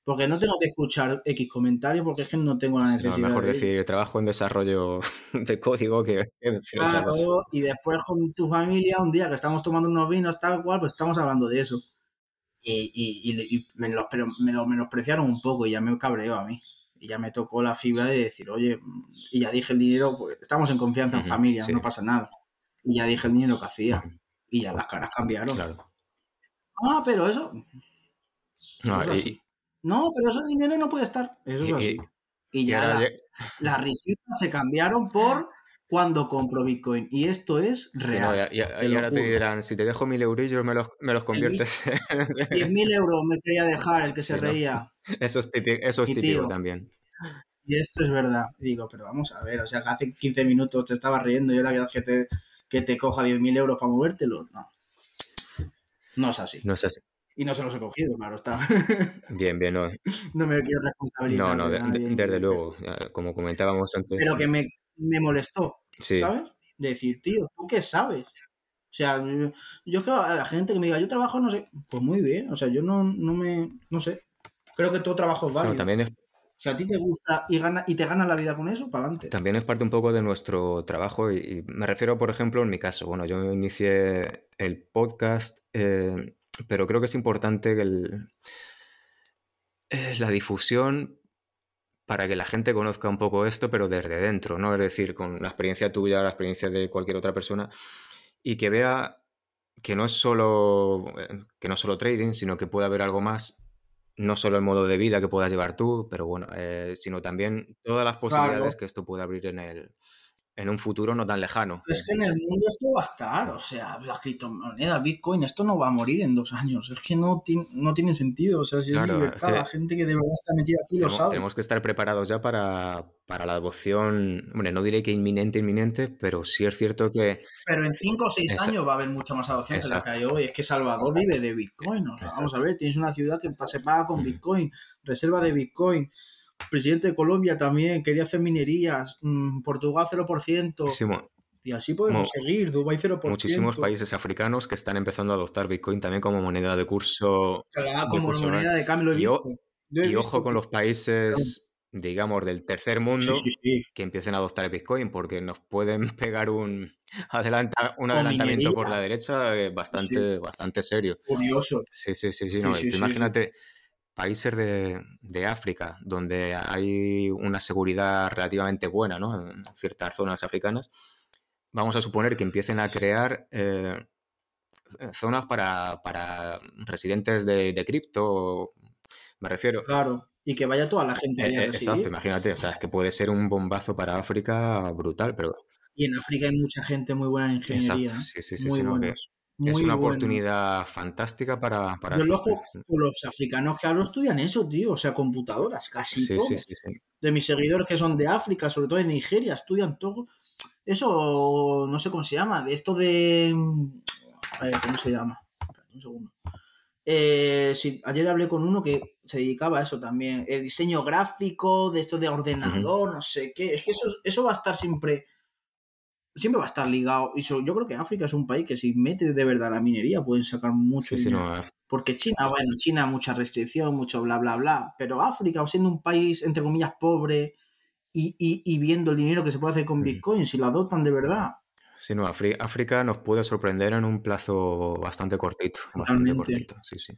Porque no tengo que escuchar X comentarios porque es que no tengo la necesidad. Sí, mejor decir, trabajo en desarrollo de código que... Claro, y después con tu familia, un día que estamos tomando unos vinos, tal cual, pues estamos hablando de eso. Y, me, los, pero me lo menospreciaron un poco y ya me cabreó a mí. Y ya me tocó la fibra de decir, oye, y ya dije el dinero, pues estamos en confianza en familia, no pasa nada. Y ya dije el dinero que hacía. Y ya las caras cambiaron. Claro. Ah, pero eso. No, no, pero ese dinero no puede estar. Eso es así. Y, ya las risitas se cambiaron por cuando compro Bitcoin. Y esto es real. y, ahora te dirán, si te dejo mil euros, me los, me los conviertes. mil euros me quería dejar el que se reía. Eso es típico, eso es típico también. Y esto es verdad. digo, pero vamos a ver, o sea, que hace 15 minutos te estaba riendo y ahora que te, que te coja 10.000 euros para movértelo. No. No es así. No es así. Y no se los he cogido, claro está. Bien, bien, no. no me quiero responsabilizar. No, no, desde luego, como comentábamos antes. Pero que me, me molestó. ¿Sabes? decir, tío, ¿tú qué sabes? O sea, yo, que a la gente que me diga, yo trabajo, no sé, pues muy bien, o sea, yo no, no me, no sé, creo que todo trabajo es válido. también es... Si a ti te gusta y, gana, y te gana la vida con eso, para adelante. También es parte un poco de nuestro trabajo y, me refiero, por ejemplo, en mi caso, bueno, yo inicié el podcast, eh, pero creo que es importante que el, eh, la difusión para que la gente conozca un poco esto, pero desde dentro, ¿no? Es decir, con la experiencia tuya, la experiencia de cualquier otra persona, y que vea que no es solo, que no solo trading, sino que puede haber algo más, no solo el modo de vida que puedas llevar tú, pero bueno, eh, sino también todas las posibilidades que esto puede abrir en el, en un futuro no tan lejano. Es que en el mundo esto va a estar, o sea, las criptomonedas, Bitcoin, esto no va a morir en dos años, es que no, no tiene sentido, o sea, si es libertad, la gente que de verdad está metida aquí lo sabe. Tenemos que estar preparados ya para, para la adopción, hombre, no diré que inminente, inminente, pero sí es cierto que... Pero en cinco o seis años va a haber mucha más adopción que la que hay hoy, es que Salvador vive de Bitcoin, o sea, vamos a ver, tienes una ciudad que se paga con Bitcoin, reserva de Bitcoin, presidente de Colombia también quería hacer minerías, mm, Portugal 0%. Y así podemos seguir, Dubai 0%. Muchísimos países africanos que están empezando a adoptar Bitcoin también como moneda de curso. como moneda de cambio, y, ojo con los países, digamos, del tercer mundo que empiecen a adoptar el Bitcoin porque nos pueden pegar un, adelanta, un adelantamiento por la derecha eh, bastante, bastante serio. Curioso. Sí, sí, sí, sí. imagínate países de, África, donde hay una seguridad relativamente buena, ¿no? En ciertas zonas africanas, vamos a suponer que empiecen a crear eh, zonas para, residentes de, cripto, me refiero. Claro. y que vaya toda la gente allá Eh, eh, exacto, imagínate, o sea, es que puede ser un bombazo para África brutal, pero Y en África hay mucha gente muy buena en ingeniería. exacto, ¿eh? sí, sí, sí, Muy sí, no, que es una oportunidad fantástica para, para Yo los, africanos que hablo estudian eso, tío. O sea, computadoras, casi Sí, sí, sí. De mis seguidores que son de África, sobre todo de Nigeria, estudian todo. Eso, no sé cómo se llama, de esto de... A ver, ¿cómo se llama? Un segundo. Eh, sí, ayer hablé con uno que se dedicaba a eso también. El diseño gráfico, de esto de ordenador, no sé qué. Es que eso, eso va a estar siempre. Siempre va a estar ligado. Y yo creo que África es un país que si mete de verdad la minería pueden sacar mucho Sí, sí, dinero. no, Porque China, bueno, China mucha restricción, mucho bla, bla, bla. Pero África, siendo un país, entre comillas, pobre y, y- y viendo el dinero que se puede hacer con Ujú. Bitcoin, si lo adoptan de verdad, sí, no, Afri- África nos puede sorprender en un plazo bastante cortito, bastante cortito, sí, sí.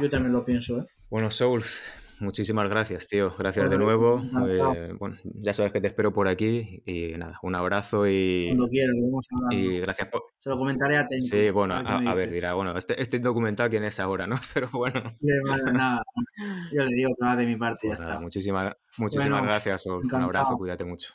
yo también lo pienso, ¿eh? Bueno, Souls, muchísimas gracias, tío. Gracias de nuevo. Eh, bueno, ya sabes que te espero por aquí y nada, un abrazo y, Cuando quieras, vamos hablando. y gracias por... Se lo comentaré a Tenko. Sí, bueno, a ver a, a dirá, bueno, este, este documental quién es ahora, ¿no? Pero bueno, Sí, bueno, nada. Yo le digo que va de mi parte, ya pues nada, está. muchísimas, muchísimas Bueno, gracias. Un abrazo, cuídate mucho.